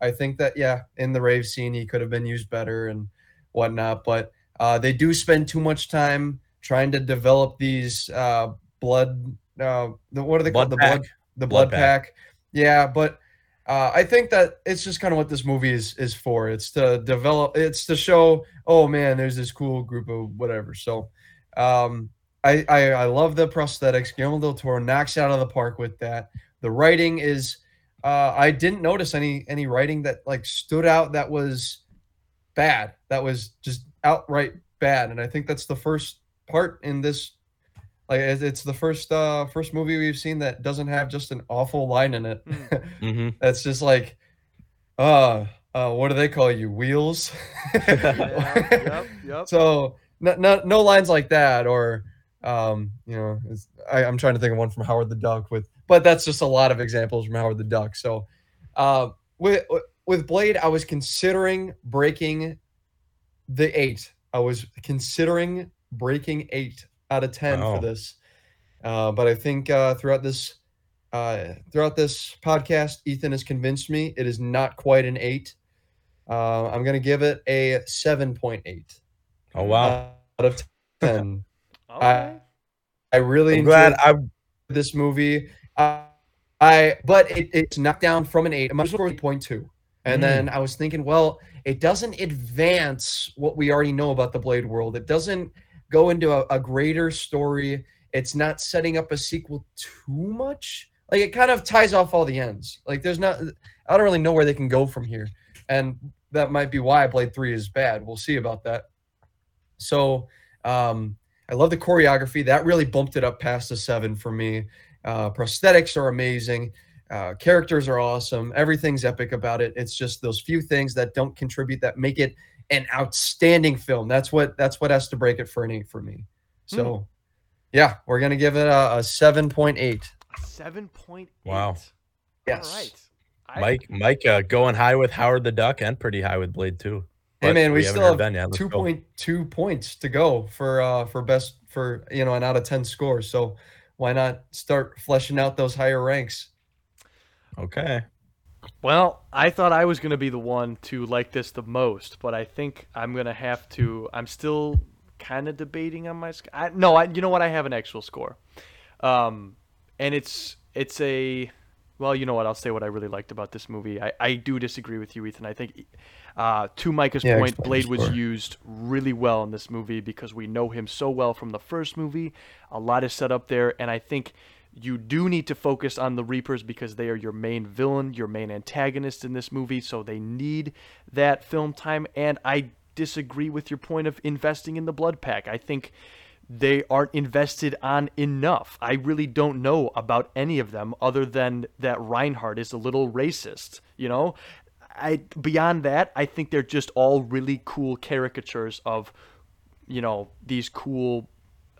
I think that yeah, in the rave scene he could have been used better and whatnot, but uh, they do spend too much time trying to develop these uh, blood. Uh, the, what are they called? Blood The blood, pack. the Blood blood, pack. Yeah, but uh, I think that it's just kind of what this movie is is for. It's to develop. It's to show. Oh man, there's this cool group of whatever. So, um, I, I I love the prosthetics. Guillermo del Toro knocks out of the park with that. The writing is. Uh, I didn't notice any any writing that like stood out that was bad. That was just outright bad, and I think that's the first part in this. Like it's it's the first uh first movie we've seen that doesn't have just an awful line in it. hmm (laughs) That's just like, uh, uh, what do they call you? Wheels. Yeah, yep, (laughs) yep. So no, no, no lines like that, or um, you know, it's, I, I'm trying to think of one from Howard the Duck with, but that's just a lot of examples from Howard the Duck. So, uh, with with Blade, I was considering breaking the eight. I was considering breaking eight out of ten Wow. for this, uh, but I think uh, throughout this uh, throughout this podcast, Ethan has convinced me it is not quite an eight. Uh, I'm gonna give it a seven point eight Oh wow. out of (laughs) 10. Okay. I really I'm glad enjoyed I this movie. Uh, I but it, it's knocked down from an eight. My score was 0.2. And Mm. then I was thinking, well, it doesn't advance what we already know about the Blade world. It doesn't go into a, a greater story. It's not setting up a sequel too much. Like it kind of ties off all the ends. Like there's not I don't really know where they can go from here. And that might be why Blade 3 is bad. We'll see about that. So um I love the choreography. That really bumped it up past a seven for me. Uh, prosthetics are amazing. Uh, characters are awesome. Everything's epic about it. It's just those few things that don't contribute that make it an outstanding film. That's what that's what has to break it for an eight for me. So, yeah, we're gonna give it a, a seven point eight. Seven point eight. Wow. Yes. All right. I, Mike Mike uh, going high with Howard the Duck and pretty high with Blade too. Hey But man, we, haven't still heard have Ben yet. Let's two go. point two points to go for uh for best for you know an out of ten score. So why not start fleshing out those higher ranks? Okay. Well, I thought I was going to be the one to like this the most, but I think I'm going to have to. I'm still kind of debating on my. sc- I, no, I, you know what? I have an actual score, um, and it's it's a. Well, you know what? I'll say what I really liked about this movie. I, I do disagree with you, Ethan. I think, uh, to Micah's Yeah, point, Blade was used really well in this movie because we know him so well from the first movie. A lot is set up there, and I think you do need to focus on the Reapers because they are your main villain, your main antagonist in this movie, so they need that film time. And I disagree with your point of investing in the blood pack. I think they aren't invested on enough. I really don't know about any of them other than that Reinhardt is a little racist, you know? I beyond that, I think they're just all really cool caricatures of you know, these cool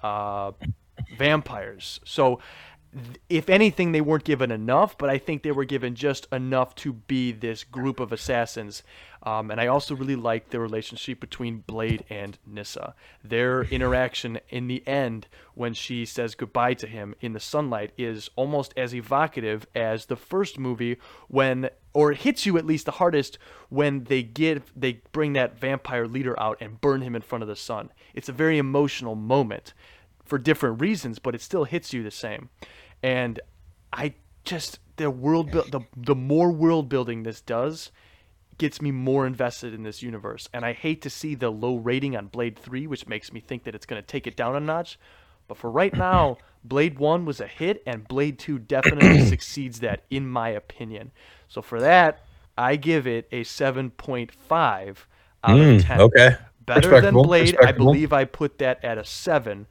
uh, vampires. So if anything, they weren't given enough, but I think they were given just enough to be this group of assassins. Um, and I also really like the relationship between Blade and Nyssa. Their interaction in the end, when she says goodbye to him in the sunlight, is almost as evocative as the first movie when, or it hits you at least the hardest when they give, they bring that vampire leader out and burn him in front of the sun. It's a very emotional moment for different reasons, but it still hits you the same. And I just the world build the the more world building this does gets me more invested in this universe. And I hate to see the low rating on Blade 3, which makes me think that it's going to take it down a notch. But for right now, (coughs) Blade 1 was a hit and Blade 2 definitely (coughs) succeeds that in my opinion. So for that, I give it a 7.5 out Mm, of 10. okay. Better than Blade. I believe I put that at a 7,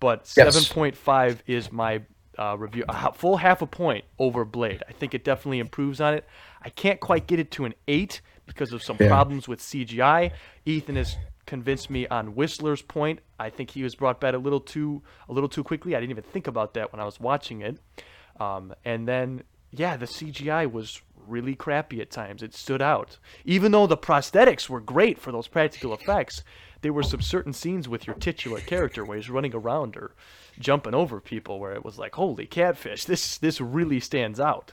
but Yes. 7.5 is my uh, review. A full half a point over Blade. I think it definitely improves on it. I can't quite get it to an 8 because of some Yeah. problems with CGI. Ethan has convinced me on Whistler's point. I think he was brought back a little too a little too quickly. I didn't even think about that when I was watching it. Um, and then yeah, the CGI was really crappy at times. It stood out. Even though the prosthetics were great for those practical effects, there were some certain scenes with your titular character where he's running around or jumping over people where it was like, holy catfish, this this really stands out.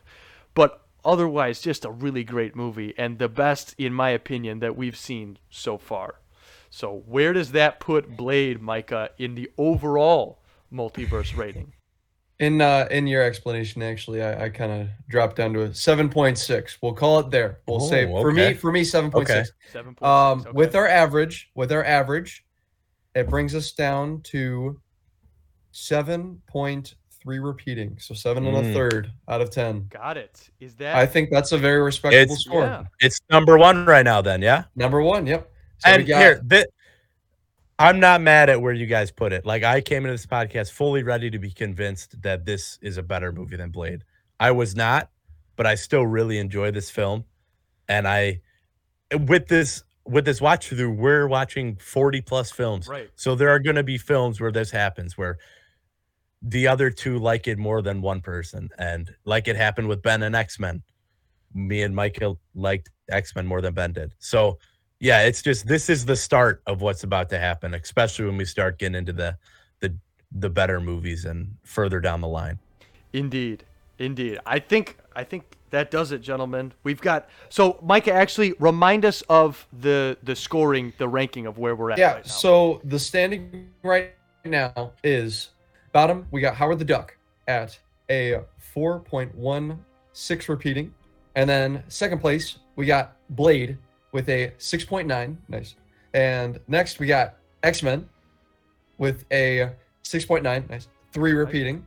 But otherwise, just a really great movie and the best, in my opinion, that we've seen so far. So where does that put Blade, Micah, in the overall multiverse rating? In uh, in your explanation, actually, I, I kind of dropped down to a seven point six. We'll call it there. We'll say Oh, for me for me seven point six. Seven point Um, six. with our average, with our average, it brings us down to seven point three repeating. So seven and a Mm. third out of ten. Got it. Is that I think that's a very respectable It's- score. yeah. It's number one right now, then, yeah. Number one. Yep. So we and got- here, thi- I'm not mad at where you guys put it. Like I came into this podcast fully ready to be convinced that this is a better movie than Blade. I was not, but I still really enjoy this film. And I with this with this watch through, we're watching 40 plus films. Right. So there are gonna be films where this happens where the other two like it more than one person. And like it happened with Ben and X-Men. Me and Michael liked X-Men more than Ben did. So yeah, it's just this is the start of what's about to happen, especially when we start getting into the the the better movies and further down the line. Indeed, indeed. I think I think that does it, gentlemen. We've got so Micah. Actually, remind us of the the scoring, the ranking of where we're at. Yeah. right now. So the standing right now is bottom. We got Howard the Duck at a 4.16 repeating, and then second place we got Blade with a 6.9. Nice. And next we got X Men with a 6.9. Nice. Three repeating.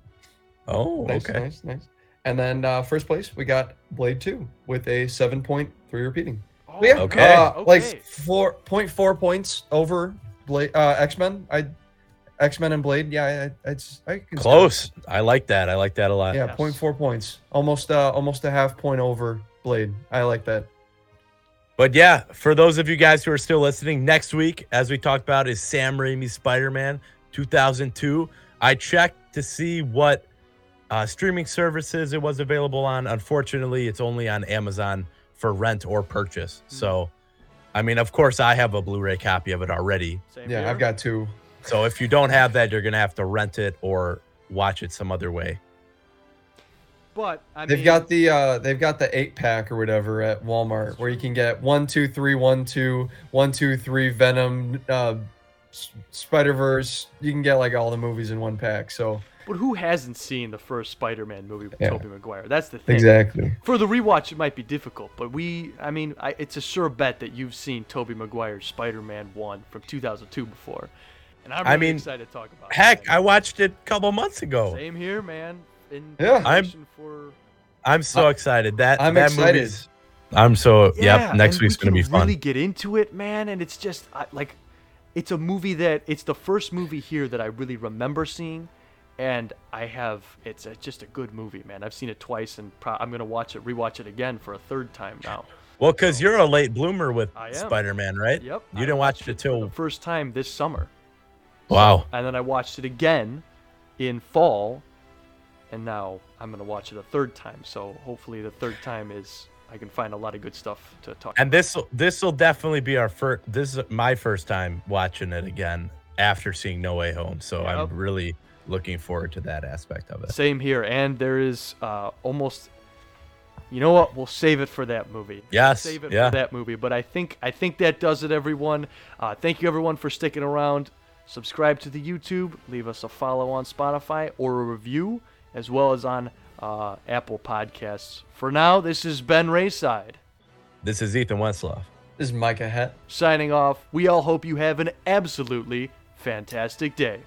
Oh, Nice. okay. Nice. Nice. And then uh, first place we got Blade 2 with a 7.3 repeating. Oh, yeah, Okay. uh, like Okay. four point four points over Blade, uh, X Men. I X Men and Blade. Yeah, it's I can Close. I like that. I like that a lot. Yeah, Yes. point four points. Almost uh, almost a half point over Blade. I like that. But yeah, for those of you guys who are still listening, next week, as we talked about, is Sam Raimi's Spider Man 2002. I checked to see what uh, streaming services it was available on. Unfortunately, it's only on Amazon for rent or purchase. So, I mean, of course, I have a Blu ray copy of it already. Same Yeah, here. I've got two. So, if you don't have that, you're going to have to rent it or watch it some other way. But I They've mean, got the uh, they've got the eight pack or whatever at Walmart where you can get one, two, three, one, two, one, two, three, Venom, uh, Spider Verse. You can get like all the movies in one pack. So But who hasn't seen the first Spider-Man movie with Yeah. Tobey Maguire? That's the thing. exactly. For the rewatch, it might be difficult, but we, I mean, I, it's a sure bet that you've seen Tobey Maguire's Spider-Man one from 2002 before, and I'm I mean, excited to talk about. it, Heck, man. I watched it a couple months ago. Same here, man. In Yeah. I'm- for I'm so uh, excited. That I'm that excited. movie's I'm so Yeah, yep. Next week's we gonna be fun. Really get into it, man, and it's just I, like, it's a movie that it's the first movie here that I really remember seeing, and I have it's a, just a good movie, man. I've seen it twice, and pro- I'm gonna watch it, rewatch it again for a third time now. Well, because you're a late bloomer with Spider-Man, right? Yep, You I didn't watch it for till the first time this summer, wow. and then I watched it again in fall, and now I'm gonna watch it a third time. So hopefully the third time is I can find a lot of good stuff to talk. And this this will definitely be our first. This is my first time watching it again after seeing No Way Home. So Yep. I'm really looking forward to that aspect of it. Same here, and there is uh, almost. You know what? We'll save it for that movie. We'll Yes, save it yeah. for that movie. But I think I think that does it, everyone. Uh, thank you, everyone, for sticking around. Subscribe to the YouTube. Leave us a follow on Spotify or a review, as well as on uh, Apple Podcasts. For now, this is Ben Rayside This is Ethan Westloff. This is Micah Het. signing off. We all hope you have an absolutely fantastic day.